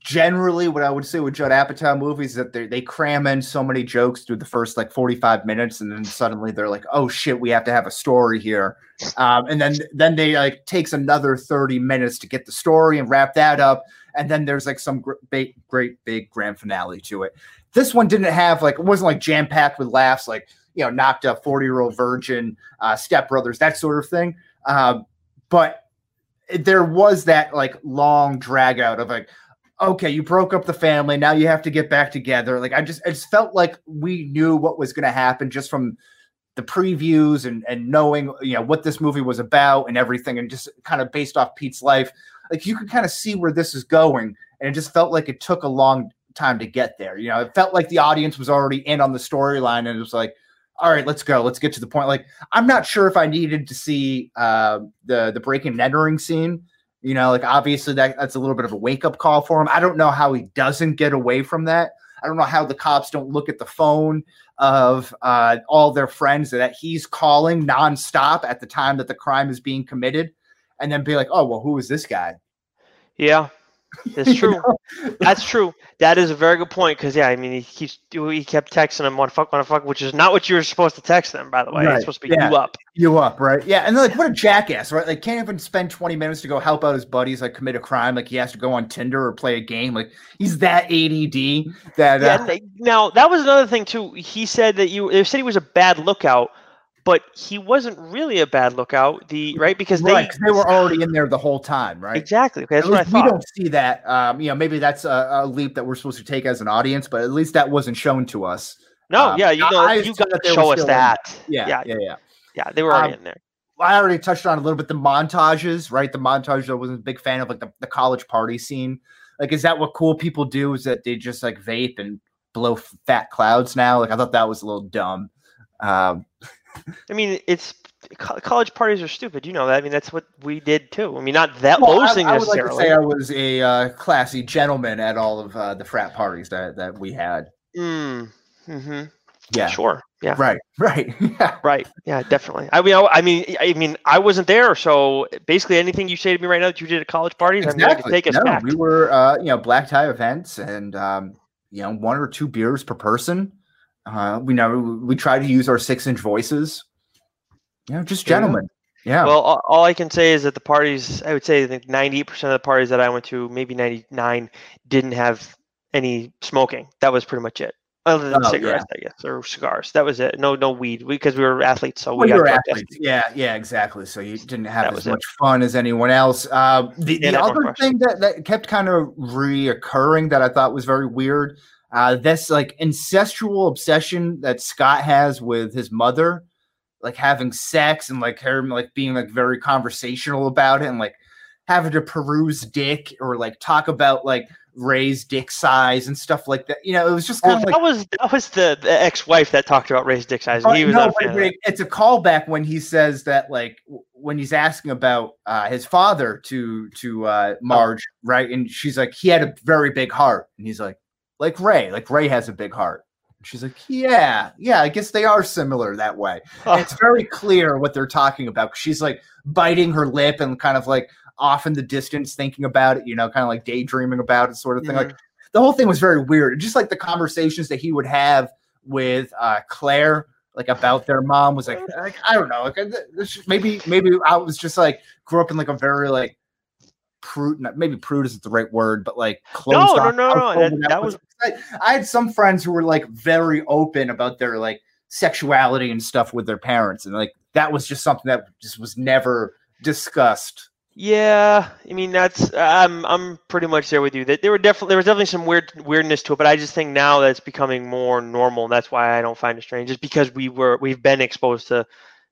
generally, what I would say with Judd Apatow movies is that they they cram in so many jokes through the first like forty five minutes, and then suddenly they're like, "Oh shit, we have to have a story here," um, and then then they like takes another thirty minutes to get the story and wrap that up, and then there's like some gr- big, great big grand finale to it. This one didn't have like it wasn't like jam packed with laughs, like you know, knocked up forty year old virgin, uh, Step Brothers, that sort of thing. Um, but there was that like long drag out of like okay you broke up the family now you have to get back together. Like i just it just felt like we knew what was going to happen just from the previews and and knowing you know what this movie was about and everything and just kind of based off pete's life. Like you could kind of see where this is going and it just felt like it took a long time to get there you know? It felt like the audience was already in on the storyline and it was like all right let's go let's get to the point like I'm not sure if I needed to see uh, the the breaking and entering scene. You know, like obviously that that's a little bit of a wake up call for him. I don't know how he doesn't get away from that. I don't know how the cops don't look at the phone of uh, all their friends that he's calling nonstop at the time that the crime is being committed, and then be like, "Oh, well, who is this guy?" Yeah, that's <laughs> true. That's true. That is a very good point because yeah, I mean he keeps he kept texting him "want to fuck, want to fuck," which is not what you were supposed to text them. By the way, Right, it's supposed to be yeah. you up. You up, right? Yeah, and like what a jackass, right? Like can't even spend 20 minutes to go help out his buddies like commit a crime. Like he has to go on Tinder or play a game. Like he's that ADD that uh, Now that was another thing too. He said that you they said he was a bad lookout, but he wasn't really a bad lookout. The right because right, they were already in there the whole time, right? exactly. Okay, that's what I least we don't see that. Um, you know, maybe that's a, a leap that we're supposed to take as an audience, but at least that wasn't shown to us. No, um, yeah, you know, I you got to show us that. Yeah, yeah, yeah, yeah. yeah. They were already Um, in there. I already touched on a little bit the montages, right? The montage I wasn't a big fan of, like the, the college party scene. Like, is that what cool people do? Is that they just like vape and blow fat clouds now? Like, I thought that was a little dumb. Um, I mean, it's college parties are stupid. You know that. I mean, that's what we did too. I mean, not that well, those I, things I would like to say I was a uh, classy gentleman at all of uh, the frat parties that, that we had. Mm, hmm Yeah, Sure. Yeah. right, <laughs> right. yeah. Right. Yeah. Definitely. I mean, I, mean, I mean, I wasn't there, so basically, anything you say to me right now that you did at college parties, I mean, I can take us no, we were, uh, you know, black tie events and, um, you know, one or two beers per person. Uh, we know we try to use our six inch voices. You know, just There you go. gentlemen. Yeah. Well, all, all I can say is that the parties, I would say, I think ninety percent of the parties that I went to, maybe ninety nine, didn't have any smoking. That was pretty much it. other than Oh, cigarettes, I guess, or cigars. That was it. No, no weed because we were athletes, so Well, we were athletes. Yeah, yeah, exactly. So you didn't have That as was it. much fun as anyone else. Uh, the Yeah, the other thing that, that kept kind of reoccurring that I thought was very weird, uh, this like incestual obsession that Scott has with his mother, like having sex and like her like being like very conversational about it and like having to peruse dick or like talk about like Ray's dick size and stuff like that. You know, it was just Well, kind of like that was that was the, the ex-wife that talked about raised dick size. Oh, was no, not a but- but it's a callback when he says that, like, when he's asking about uh, his father to to uh, Marge, right? And she's like, he had a very big heart, and he's like, like Ray, like Ray has a big heart. And she's like, yeah, yeah, I guess they are similar that way. Oh, And it's <laughs> very clear what they're talking about. She's like biting her lip and kind of like off in the distance thinking about it, you know, kind of like daydreaming about it, sort of thing. Mhm. Like the whole thing was very weird. Just like the conversations that he would have with uh, Claire, like about their mom, was like, like I don't know, like maybe maybe I was just like grew up in like a very like prude, maybe prude isn't the right word, but like closed. no, off no, no. household That, that was I, I had some friends who were like very open about their like sexuality and stuff with their parents, and like that was just something that just was never discussed. Yeah, I mean that's I'm I'm pretty much there with you. That there were definitely there was definitely some weird weirdness to it, but I just think now that it's becoming more normal, and that's why I don't find it strange. Just because we were we've been exposed to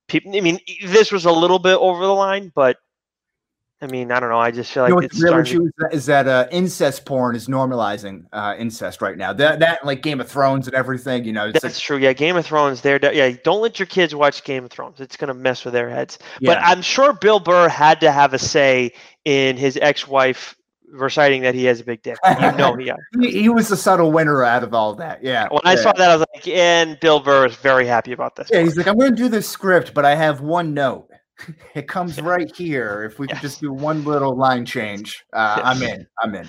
people. I mean, this was a little bit over the line, but I mean, I don't know. I just feel like you know it's what's really to- true is that, is that uh, incest porn is normalizing uh, incest right now. That that like Game of Thrones and everything. You know, it's That's like, true. Yeah, Game of Thrones. They're yeah. Don't let your kids watch Game of Thrones. It's gonna mess with their heads. But. I'm sure Bill Burr had to have a say in his ex-wife reciting that he has a big dick. You know, he. <laughs> he, he was the subtle winner out of all that. Yeah. When I saw that, I was like, and Bill Burr is very happy about this. Yeah, part. he's like, I'm going to do this script, but I have one note. It comes right here. If we could just do one little line change, uh, I'm in. I'm in.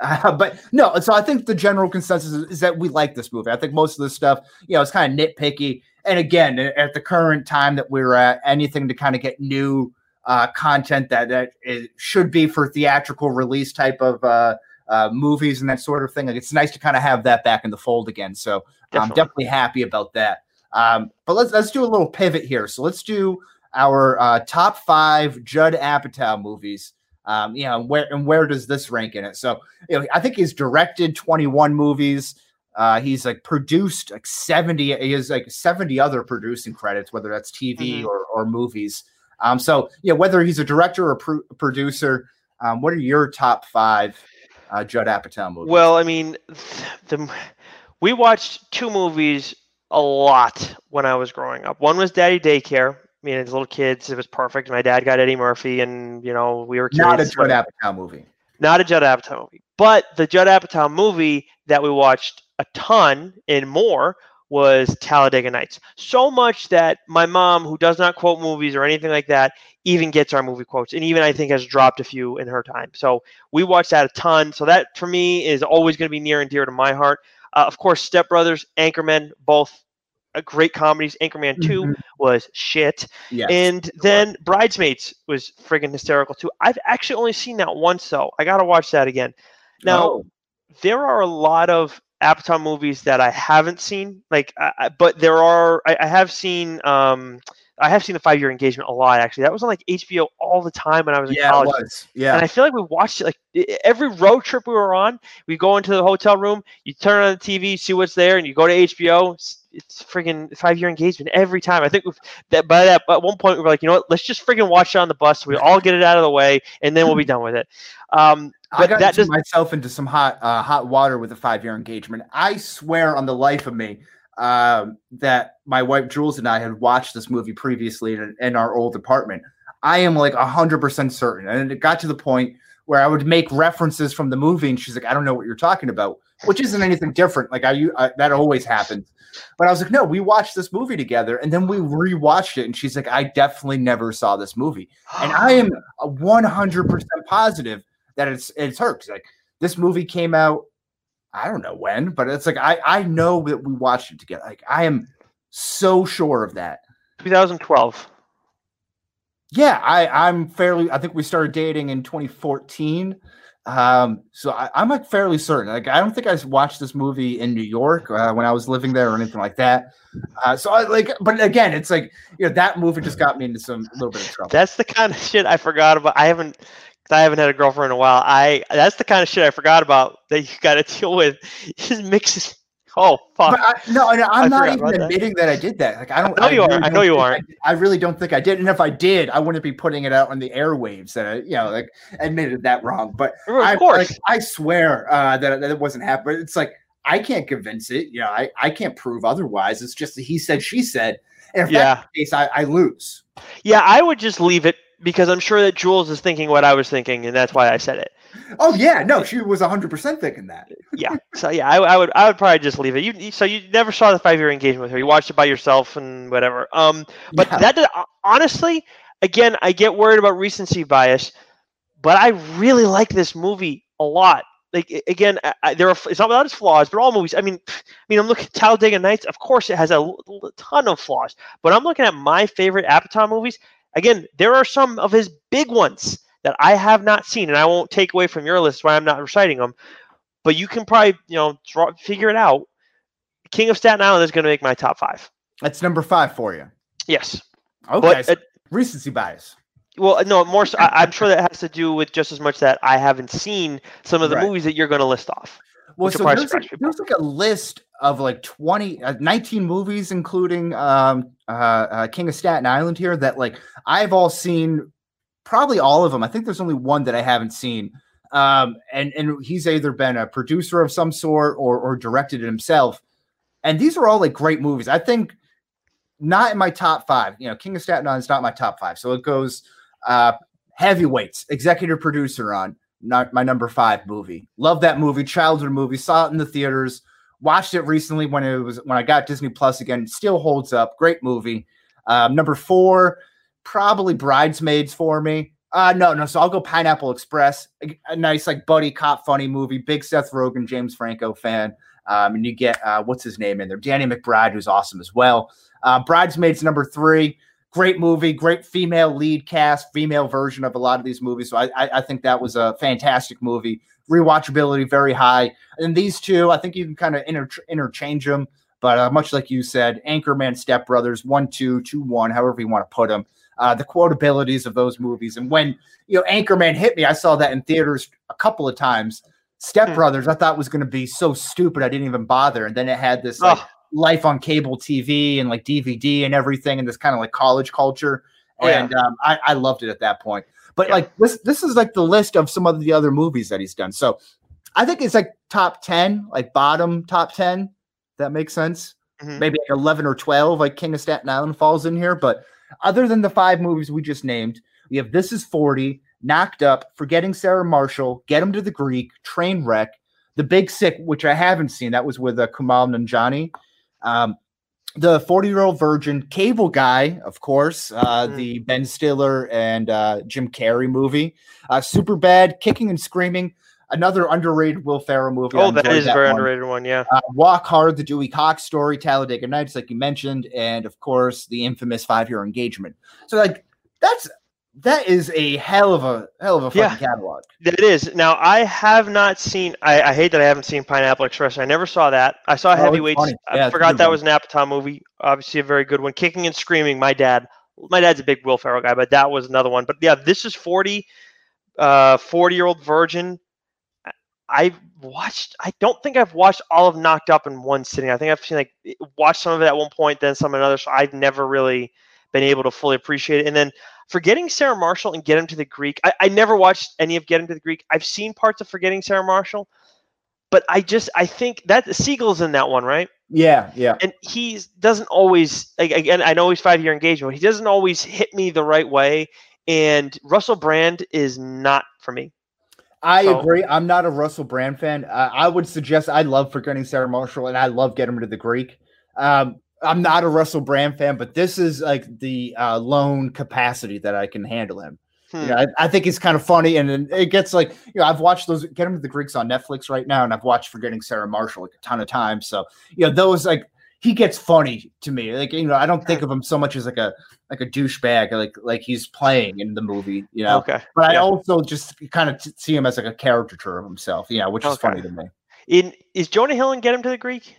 Uh, but no, so I think the general consensus is, is that we like this movie. I think most of this stuff, you know, it's kind of nitpicky. And again, at the current time that we're at, anything to kind of get new uh, content that that it should be for theatrical release type of uh, uh, movies and that sort of thing. Like it's nice to kind of have that back in the fold again. So I'm Definitely. definitely happy about that. Um, but let's let's do a little pivot here. So let's do our uh, top five Judd Apatow movies. Um, you know, where and where does this rank in it? So you know, I think he's directed 21 movies. Uh, he's like produced like 70. He has like 70 other producing credits, whether that's TV Mhm. or, or movies. Um, so yeah, whether he's a director or pro- producer, um, what are your top five uh, Judd Apatow movies? Well, I mean, the we watched two movies a lot when I was growing up. One was Daddy Daycare. I mean, as little kids, it was perfect. My dad got Eddie Murphy, and you know, we were kids. not a Judd. Apatow movie. not a Judd Apatow movie, but the Judd Apatow movie that we watched a ton and more was Talladega Nights. So much that my mom, who does not quote movies or anything like that, even gets our movie quotes, and even I think has dropped a few in her time. So we watched that a ton. So that for me is always going to be near and dear to my heart. Uh, of course, Step Brothers, Anchorman, both great comedies. Anchorman 2 Mhm. was shit. Yes. And then Bridesmaids was friggin' hysterical too. I've actually only seen that once though. I gotta watch that again. Now Oh. there are a lot of Apatow movies that I haven't seen, like, I, I- but there are. I, I have seen. Um, I have seen the Five Year Engagement a lot. Actually, that was on like HBO all the time when I was in yeah, it college. was. Yeah. And I feel like we watched it like every road trip we were on. We go into the hotel room, you turn on the TV, see what's there, and you go to HBO. It's, it's friggin' five year engagement every time. I think that by that at one point we were like, you know what? Let's just friggin' watch it on the bus. So we all get it out of the way, and then we'll be done with it. Um, I got that does myself into some hot uh, hot water with a five year engagement. I swear on the life of me um, that my wife Jules and I had watched this movie previously in, in our old apartment. I am like hundred percent certain, and it got to the point where I would make references from the movie, and she's like, "I don't know what you're talking about," which isn't anything different. Like I, I that always happens. But I was like, "No, we watched this movie together, and then we rewatched it." And she's like, "I definitely never saw this movie." and I am one hundred percent positive that it's it's her. like this movie came out, I don't know when, but it's like I I know that we watched it together. Like I am so sure of that. 2012. Yeah, I I'm fairly. I think we started dating in 2014. Um, so I, am like fairly certain. Like I don't think I watched this movie in New York uh, when I was living there or anything like that. Uh, so I like, but again, it's like you know that movie just got me into some little bit of trouble. That's the kind of shit I forgot about. I haven't. I haven't had a girlfriend in a while. I that's the kind of shit I forgot about that you got to <laughs> deal with. Just mixes <laughs> Oh fuck! But I, no, no, I'm I not even admitting that. that. I did that. Like I don't. I know you really are. I know you are. I, I, really don't think I did. And if I did, I wouldn't be putting it out on the airwaves. That I, you know, like admitted that wrong. But of I, course, like, I swear uh, that that it wasn't happening. It's like I can't convince it. You know, I I can't prove otherwise. It's just he said, she said. And if yeah. that's the case, I, I lose. Yeah, I would just leave it because I'm sure that Jules is thinking what I was thinking, and that's why I said it. Oh yeah, no, she was 100 percent thinking that. <laughs> yeah, so yeah, I, I, would I would probably just leave it. You so you never saw the five year engagement with her. You watched it by yourself and whatever. Um, but yeah. that did, honestly, again, I get worried about recency bias, but I really like this movie a lot. Like again, I, there are it's not without its flaws, but all movies. I mean, I mean, I'm looking at Talladega Nights. Of course, it has a, a ton of flaws, but I'm looking at my favorite Apatow movies. Again, there are some of his big ones that I have not seen, and I won't take away from your list why I'm not reciting them. But you can probably, you know, draw, figure it out. King of Staten Island is going to make my top five. That's number five for you. Yes. Okay. But, uh, recency bias. Well, no, more. So, I, am sure that has to do with just as much that I haven't seen some of the right. movies that you're going to list off. Well, so there's, a, there's, like a list of like 20, uh, 19 movies, including um, uh, uh, King of Staten Island here, that like I've all seen probably all of them. I think there's only one that I haven't seen. Um, and and he's either been a producer of some sort or or directed it himself. And these are all like great movies. I think not in my top five. You know, King of Staten Island is not my top five. So it goes uh, heavyweights, executive producer on not my number five movie. Love that movie, childhood movie. Saw it in the theaters. Watched it recently when it was when I got Disney Plus again. Still holds up. Great movie. Um, number four, probably Bridesmaids for me. Uh no, no. So I'll go Pineapple Express. A, a, nice like buddy cop funny movie. Big Seth Rogen, James Franco fan. Um, and you get uh, what's his name in there? Danny McBride, who's awesome as well. Uh, Bridesmaids number three. Great movie, great female lead cast, female version of a lot of these movies. So I, I, I think that was a fantastic movie. Rewatchability very high. And these two, I think you can kind of inter- interchange them. But uh, much like you said, Anchorman, Step Brothers, one, two, two, one, however you want to put them uh, the quotabilities of those movies. And when you know Anchorman hit me, I saw that in theaters a couple of times. Step hmm. Brothers, I thought was going to be so stupid, I didn't even bother. And then it had this like oh. Life on cable TV and like DVD and everything, and this kind of like college culture. Oh, and um, I, I loved it at that point. But yeah. like this, this is like the list of some of the other movies that he's done. So I think it's like top ten, like bottom top ten. That makes sense. Mm-hmm. Maybe like eleven or twelve, like King of Staten Island falls in here, but other than the five movies we just named, we have This Is 40, Knocked Up, Forgetting Sarah Marshall, Get Him to the Greek, Train Wreck, The Big Sick, which I haven't seen. That was with uh, Kumail Nanjiani. Um, the 40 year old virgin, Cable Guy, of course, uh, mm. the Ben Stiller and uh, Jim Carrey movie, uh, Super Bad, Kicking and Screaming, another underrated Will Ferrell movie. Oh, that is that a very one. underrated one. Yeah. Uh, Walk Hard, the Dewey Cox story, Talladega Nights, like you mentioned, and of course the infamous Five Year Engagement. So like that's that is a hell of a hell of a fucking yeah, catalog. It is. Now I have not seen. I, I, hate that I haven't seen Pineapple Express. I never saw that. I saw oh, Heavyweights. I yeah, forgot that one. was an Apatow movie. Obviously a very good one. Kicking and Screaming. My dad. My dad's a big Will Ferrell guy, but that was another one. But yeah, this is forty. Uh, 40 year old virgin I've watched. I don't think I've watched all of Knocked Up in one sitting. I think I've seen like watched some of it at one point, then some another. So I've never really been able to fully appreciate it. And then forgetting Sarah Marshall and Get Him to the Greek. I, I never watched any of Get Him to the Greek. I've seen parts of Forgetting Sarah Marshall, but I just I think that Segel's in that one, right? Yeah, yeah. And he doesn't always like again. I know he's five year engagement. But he doesn't always hit me the right way. And Russell Brand is not for me. I so, agree. I'm not a Russell Brand fan. Uh, I would suggest I love Forgetting Sarah Marshall and I love Get Him to the Greek. Um, I'm not a Russell Brand fan, but this is like the uh, lone capacity that I can handle him. Hmm. Yeah, I, I, think he's kind of funny, and, and, it gets like you know I've watched those Get Him to the Greeks on Netflix right now, and I've watched Forgetting Sarah Marshall like a ton of times. So you know those like he gets funny to me. Like you know, I don't think of him so much as like a like a douchebag, like like he's playing in the movie. You know, Okay. but I yeah. also just kind of t- see him as like a caricature of himself. Yeah, which is funny to me. In is Jonah Hill in Get Him to the Greek?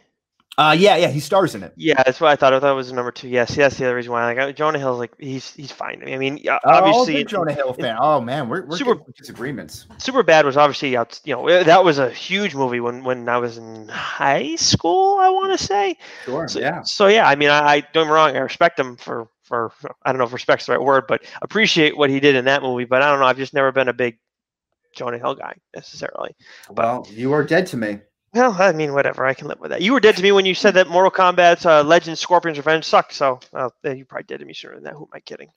Uh, yeah, yeah, he stars in it. Yeah, that's what I thought. I thought it was number two. Yes, yes. The other reason why I like Jonah Hill's like he's he's fine. I mean, Oh, obviously, Jonah Hill fan. Oh man, we're, we're Super- disagreements. Super Bad was obviously out. You know, eh, that was a huge movie when when I was in high school. I want to say. Sure. So yeah. So yeah, I mean, I, I don't get wrong. I respect him for for I don't know if respect's the right word, but appreciate what he did in that movie. But I don't know. I've just never been a big Jonah Hill guy necessarily. Well, you are dead to me. Well, I mean, whatever. I can live with that. You were dead to me when you said that Mortal Kombat's uh, Legends Scorpion's Revenge sucked. So uh, you probably dead to me sooner than that. Who am I kidding?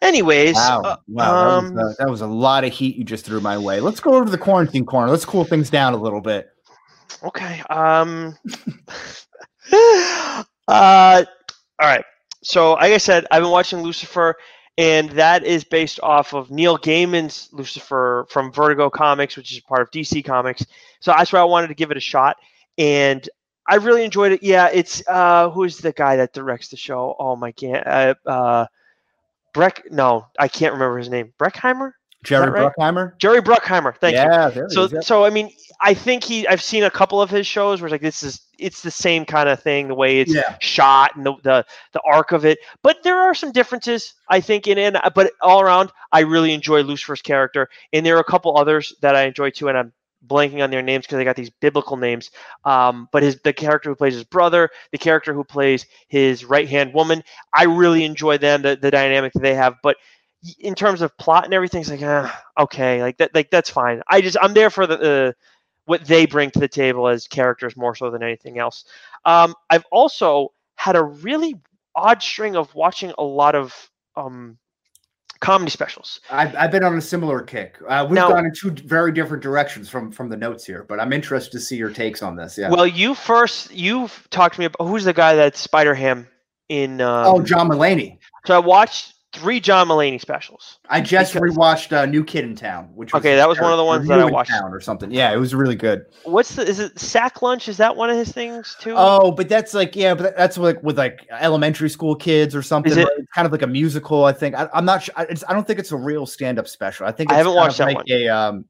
Anyways, Wow, uh, wow, um, that, was, uh, that was a lot of heat you just threw my way. Let's go over to the quarantine corner. Let's cool things down a little bit. Okay. Um. <laughs> uh. All right. So, like I said, I've been watching Lucifer, and that is based off of Neil Gaiman's Lucifer from Vertigo Comics, which is part of DC Comics. So that's why I wanted to give it a shot, and I really enjoyed it. Yeah, it's uh, who's the guy that directs the show? Oh my god, uh, uh, Breck. No, I can't remember his name. Breckheimer. Jerry right? Bruckheimer. Jerry Bruckheimer. Thank you. yeah, there So, is, so I mean, I think he. I've seen a couple of his shows where it's like this is it's the same kind of thing, the way it's Yeah. shot and the, the the arc of it. But there are some differences, I think, in it. But all around, I really enjoy Lucifer's character, and there are a couple others that I enjoy too. And I'm blanking on their names because they got these biblical names. Um, but his the character who plays his brother, the character who plays his right hand woman, I really enjoy them, the the dynamic that they have. But in terms of plot and everything, it's like, ah, okay, like that, like that's fine. I just I'm there for the. What they bring to the table as characters more so than anything else. Um, I've also had a really odd string of watching a lot of um, comedy specials. I've, I've been on a similar kick. Uh, we've Now- gone in two very different directions from from the notes here, but I'm interested to see your takes on this. Yeah. Well, you first you've talked to me about who's the guy that's Spider Ham in. Um, oh, John Mulaney. So I watched three John Mulaney specials. I just because- rewatched uh, New Kid in Town, which was Okay, that was one of the ones that I New in watched. Town or something. Yeah, it was really good. What's the is it Sack Lunch? Is that one of his things too? Oh, but that's like yeah, but that's like with like elementary school kids or something. Is it- kind of like a musical. I think I, I'm not sure. I, it's, I don't think it's a real stand-up special. I think I haven't watched that like one. a um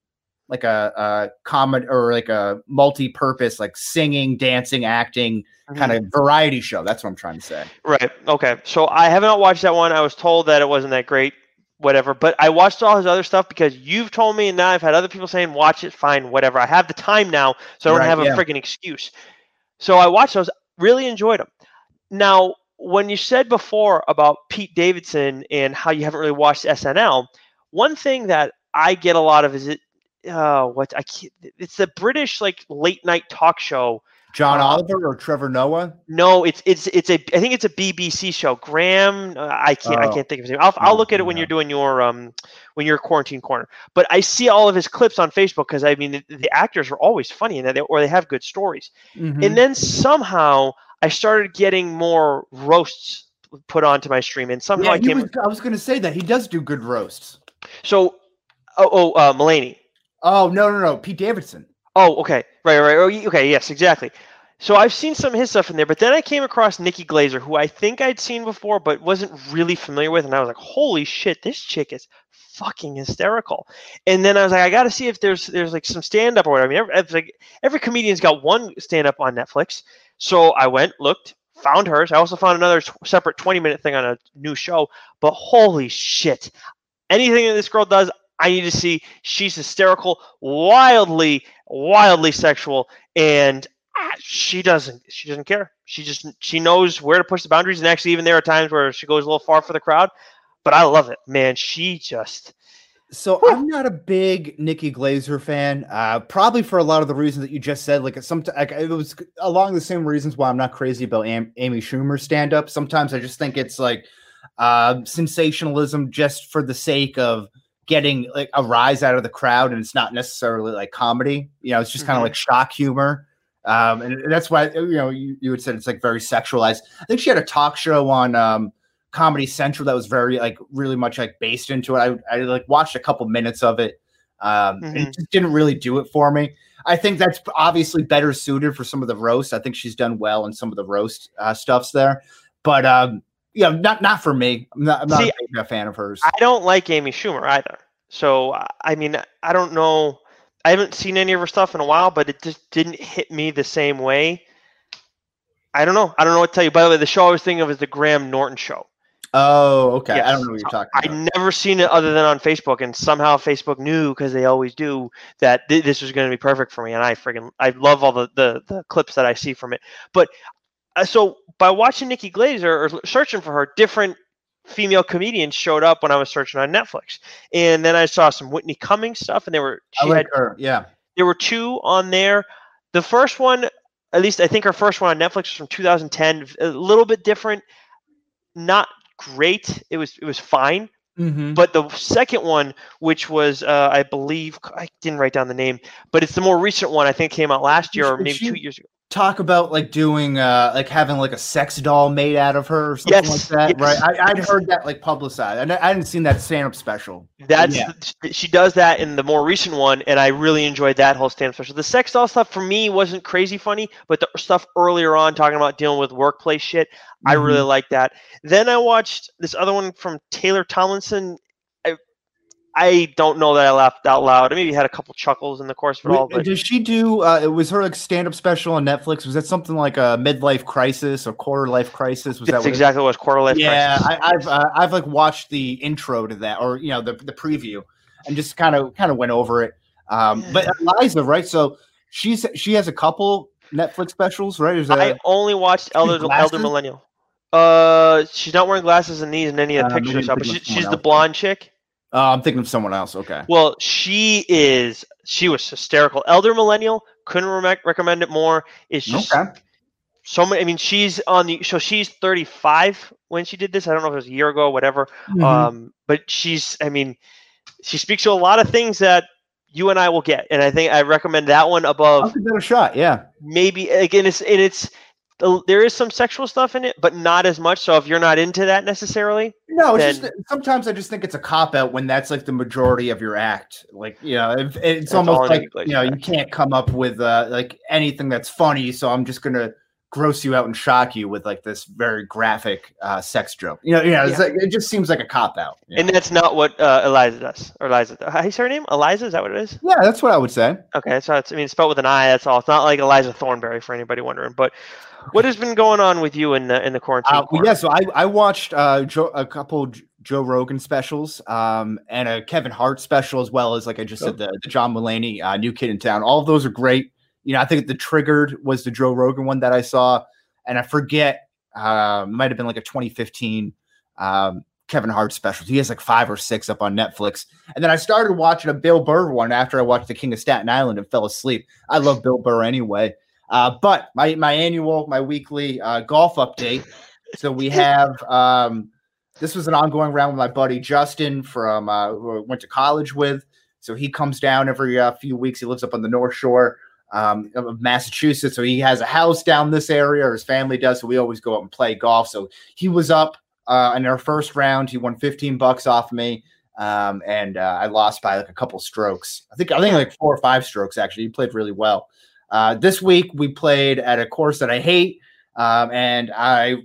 like a, a comedy or like a multi-purpose like singing, dancing, acting Mhm. kind of variety show. That's what I'm trying to say. Right. Okay. So I have not watched that one. I was told that it wasn't that great. Whatever. But I watched all his other stuff because you've told me, and now I've had other people saying, "Watch it." Fine. Whatever. I have the time now, so I don't Right, have a yeah. freaking excuse. So I watched those. Really enjoyed them. Now, when you said before about Pete Davidson and how you haven't really watched SNL, one thing that I get a lot of is it. Uh, what I can't, it's the British like late night talk show John Uh, Oliver or Trevor Noah? no, it's it's it's a I think it's a BBC show. Graham, uh, I can't I Oh. can't think of his name. I'll, I'll Oh, look at it when you're doing your um when you're quarantine corner. But I see all of his clips on Facebook because I mean the, the actors are always funny and they, or they have good stories. Mhm. And then somehow I started getting more roasts put onto my stream, and somehow yeah, I came. was, I was going to say that he does do good roasts. so, oh, oh uh, Mulaney. Oh no, no, no, Pete Davidson. Oh, okay. Right, right. Oh, okay. Yes, exactly. So I've seen some of his stuff in there, but then I came across Nikki Glazer, who I think I'd seen before, but wasn't really familiar with, and I was like, "Holy shit, this chick is fucking hysterical!" And then I was like, "I got to see if there's there's like some stand up or whatever." I mean, every, it's like every comedian's got one stand up on Netflix, so I went, looked, found hers. I also found another t- separate twenty minute thing on a new show. But holy shit, anything that this girl does, I need to see. She's hysterical, wildly, wildly sexual, and ah, she doesn't. She doesn't care. She just she knows where to push the boundaries, and actually, even there are times where she goes a little far for the crowd. But I love it, man. She just So I'm not a big Nikki Glazer fan, uh, probably for a lot of the reasons that you just said. Like some, like it was along the same reasons why I'm not crazy about Am- Amy Schumer's stand up. Sometimes I just think it's like uh, sensationalism just for the sake of getting like a rise out of the crowd, and it's not necessarily like comedy. You know, it's just kind Mhm. of like shock humor. Um, and that's why you know you, you had said it's like very sexualized. I think she had a talk show on um, Comedy Central that was very like really much like based into it. I, I like watched a couple minutes of it. Um, mm-hmm. It just didn't really do it for me. I think that's obviously better suited for some of the roast. I think she's done well in some of the roast uh, stuffs there, but um, yeah, not not for me. I'm not, I'm not See, a, fan of hers. I don't like Amy Schumer either. So I mean, I don't know. I haven't seen any of her stuff in a while, but it just didn't hit me the same way. I don't know. I don't know what to tell you. By the way, the show I was thinking of is the Graham Norton show. Oh, okay. Yes. I don't know what you're talking about. I never seen it other than on Facebook, and somehow Facebook knew because they always do that th- this was going to be perfect for me. And I friggin' I love all the, the the clips that I see from it. But so by watching Nikki Glazer or searching for her, different female comedians showed up when I was searching on Netflix, and then I saw some Whitney Cummings stuff, and they were she I like had, her, yeah. There were two on there. The first one, at least I think her first one on Netflix was from 2010, a little bit different, not great. It was it was fine. Mm-hmm. But the second one, which was uh, I believe I didn't write down the name, but it's the more recent one. I think came out last year or maybe two years ago talk about like doing uh like having like a sex doll made out of her or something yes, like that yes. right I, would heard that like publicized I, I hadn't seen that stand-up special that's yeah. she does that in the more recent one and i really enjoyed that whole stand-up special the sex doll stuff for me wasn't crazy funny but the stuff earlier on talking about dealing with workplace shit mm-hmm. i really liked that then i watched this other one from taylor tomlinson I don't know that I laughed out loud. I maybe had a couple chuckles in the course of it all. But did she do? Uh, it was her like stand up special on Netflix. Was that something like a midlife crisis or quarter life crisis? Was That's that exactly what it was quarter life? Yeah, I, have uh, I've like watched the intro to that, or you know the the preview, and just kind of kind of went over it. Um, but Iliza, right? So she's she has a couple Netflix specials, right? That, I only watched Elder Elder Millennial. Uh, she's not wearing glasses in these in any of the uh, pictures, but she, she's the blonde chick. Uh, I'm thinking of someone else. Okay. Well, she is. She was hysterical. Elder millennial. Couldn't re- recommend it more. It's just okay. so many. I mean, she's on the. So she's 35 when she did this. I don't know if it was a year ago, or whatever. Mm-hmm. Um, but she's. I mean, she speaks to a lot of things that you and I will get, and I think I recommend that one above. I'll give that a shot. Yeah. Maybe again, it's and it's there is some sexual stuff in it, but not as much. So if you're not into that necessarily, no, it's then, just sometimes I just think it's a cop out when that's like the majority of your act. Like you know, it's almost like you know you can't come up with uh, like anything that's funny. So I'm just gonna gross you out and shock you with like this very graphic uh, sex joke. You know, you know, yeah. like, it just seems like a cop out. And know? that's not what uh, Iliza does. Or Iliza, how her name? Iliza, is that what it is? Yeah, that's what I would say. Okay, so it's I mean it's spelled with an I. That's all. It's not like Eliza Thornberry for anybody wondering, but what has been going on with you in the in the quarantine? Uh, yeah, so I I watched uh, Joe, a couple Joe Rogan specials, um, and a Kevin Hart special as well as like I just oh. said the, the John Mulaney uh, New Kid in Town. All of those are great. You know, I think the Triggered was the Joe Rogan one that I saw, and I forget uh, might have been like a 2015 um, Kevin Hart special. He has like five or six up on Netflix. And then I started watching a Bill Burr one after I watched The King of Staten Island and fell asleep. I love Bill Burr anyway. Uh, but my my annual, my weekly uh, golf update. So we have um, this was an ongoing round with my buddy Justin from uh, who went to college with. So he comes down every uh, few weeks. He lives up on the North Shore um, of Massachusetts. So he has a house down this area, or his family does. So we always go up and play golf. So he was up uh, in our first round. He won 15 bucks off me. Um, and uh, I lost by like a couple strokes. I think I think like four or five strokes actually. He played really well. Uh, this week we played at a course that I hate, um, and I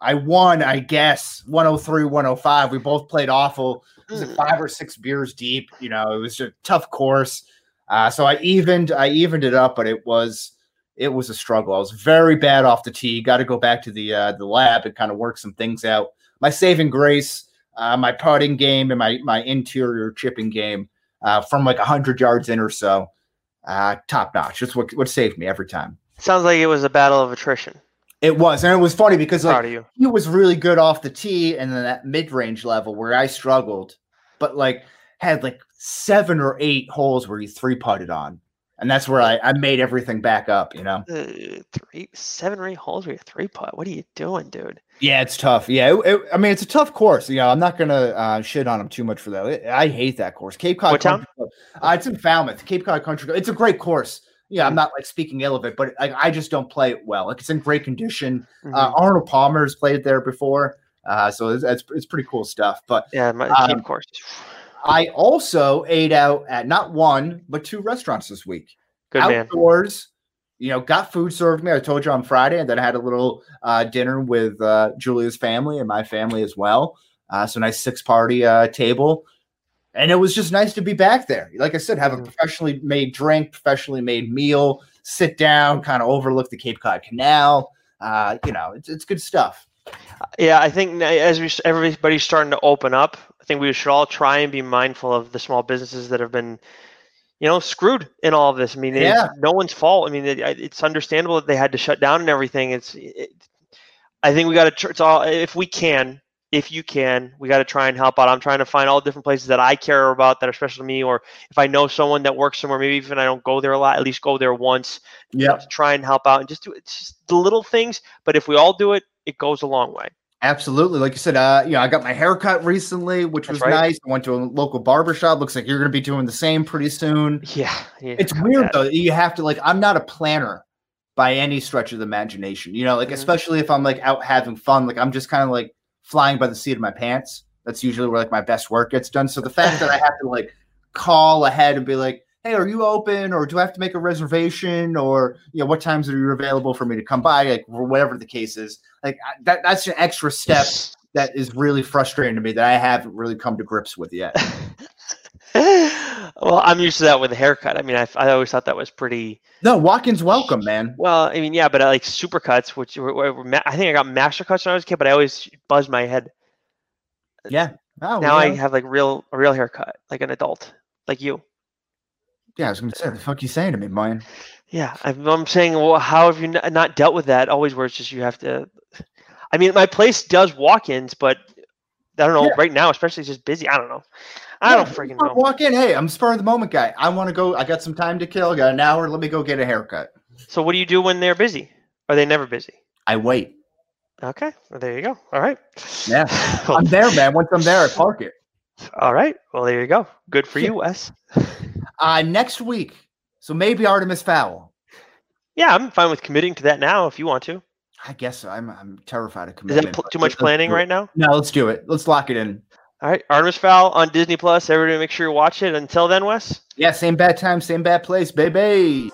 I won, I guess, 103, 105. We both played awful. It was like five or six beers deep. You know, it was a tough course. Uh, so I evened, I evened it up, but it was it was a struggle. I was very bad off the tee. Got to go back to the uh, the lab and kind of work some things out. My saving grace, uh, my putting game, and my my interior chipping game uh, from like hundred yards in or so uh, top notch. That's what what saved me every time. Sounds like it was a battle of attrition. It was, and it was funny because like he was really good off the tee and then that mid range level where I struggled, but like had like seven or eight holes where he three putted on and that's where I, I made everything back up. You know, uh, three, seven or eight holes where you three putt. What are you doing, dude? Yeah, it's tough. Yeah, it, it, I mean, it's a tough course. You know, I'm not gonna uh, shit on him too much for that. I hate that course. Cape Cod. What town? Uh, it's in Falmouth. Cape Cod Country Club. It's a great course. Yeah, I'm not like speaking ill of it, but like, I just don't play it well. Like it's in great condition. Uh, mm-hmm. Uh, Arnold Palmer's played there before, uh, so it's, it's, it's pretty cool stuff. But yeah, my um, course. I also ate out at not one but two restaurants this week. Good man. You know, got food served me. I told you on Friday, and then I had a little uh, dinner with uh, Julia's family and my family as well. Uh, so nice six party uh, table, and it was just nice to be back there. Like I said, have a Mhm. professionally made drink, professionally made meal, sit down, kind of overlook the Cape Cod Canal. Uh, you know, it's it's good stuff. Yeah, I think as we everybody's starting to open up, I think we should all try and be mindful of the small businesses that have been, you know, screwed in all of this. I mean, it's Yeah. no one's fault. I mean, it, it's understandable that they had to shut down and everything. It's, it, I think we got to. Tr- it's all if we can, if you can, we got to try and help out. I'm trying to find all different places that I care about that are special to me, or if I know someone that works somewhere, maybe even I don't go there a lot, at least go there once Yeah, to try and help out and just do it. It's just the little things, but if we all do it, it goes a long way. Absolutely. Like you said, uh, you know, I got my hair cut recently, which That's was right. nice. I went to a local barber shop. Looks like you're going to be doing the same pretty soon. Yeah, yeah It's weird that. though. You have to like. I'm not a planner by any stretch of the imagination. You know, like Mhm. especially if I'm like out having fun. Like I'm just kind of like flying by the seat of my pants. That's usually where like my best work gets done. So the fact that I have to like call ahead and be like, "Hey, are you open?" or "Do I have to make a reservation?" or you know, "What times are you available for me to come by?" Like whatever the case is. Like I- that. That's an extra step <laughs> that is really frustrating to me that I haven't really come to grips with yet. <laughs> well, I'm used to that with a haircut. I mean, I, I always thought that was pretty No, walk-ins welcome, man. well. I mean, yeah, but I like supercuts, which were, were, were ma- I think I got master cuts when I was a kid, but I always buzzed my head. Yeah. Oh, now I have like real a real haircut, like an adult, like you. Yeah, I was gonna say, what the fuck you saying to me, Brian? Yeah, I'm, I'm saying, well, how have you n- not dealt with that? Always, where it's just you have to. I mean, my place does walk-ins, but I don't know. Yeah. Right now, especially, it's just busy. I don't know. I don't Yeah, freaking know. Walk in. Hey, I'm spur of the moment guy. I want to go. I got some time to kill. I got an hour. Let me go get a haircut. So, what do you do when they're busy? Are they never busy? I wait. Okay, well, there you go. All right. Yeah. <laughs> I'm there, man. Once I'm there, I park it. All right. Well, there you go. Good for you, Wes. <laughs> Uh, next week. So maybe Artemis Fowl. Yeah, I'm fine with committing to that now if you want to. I guess I'm. I'm terrified of committing. Is that pl- too much planning right now? No, let's do it. Let's lock it in. All right. Artemis Fowl on Disney Plus. Everybody make sure you watch it. Until then, Wes. Yeah, same bad time, same bad place, baby.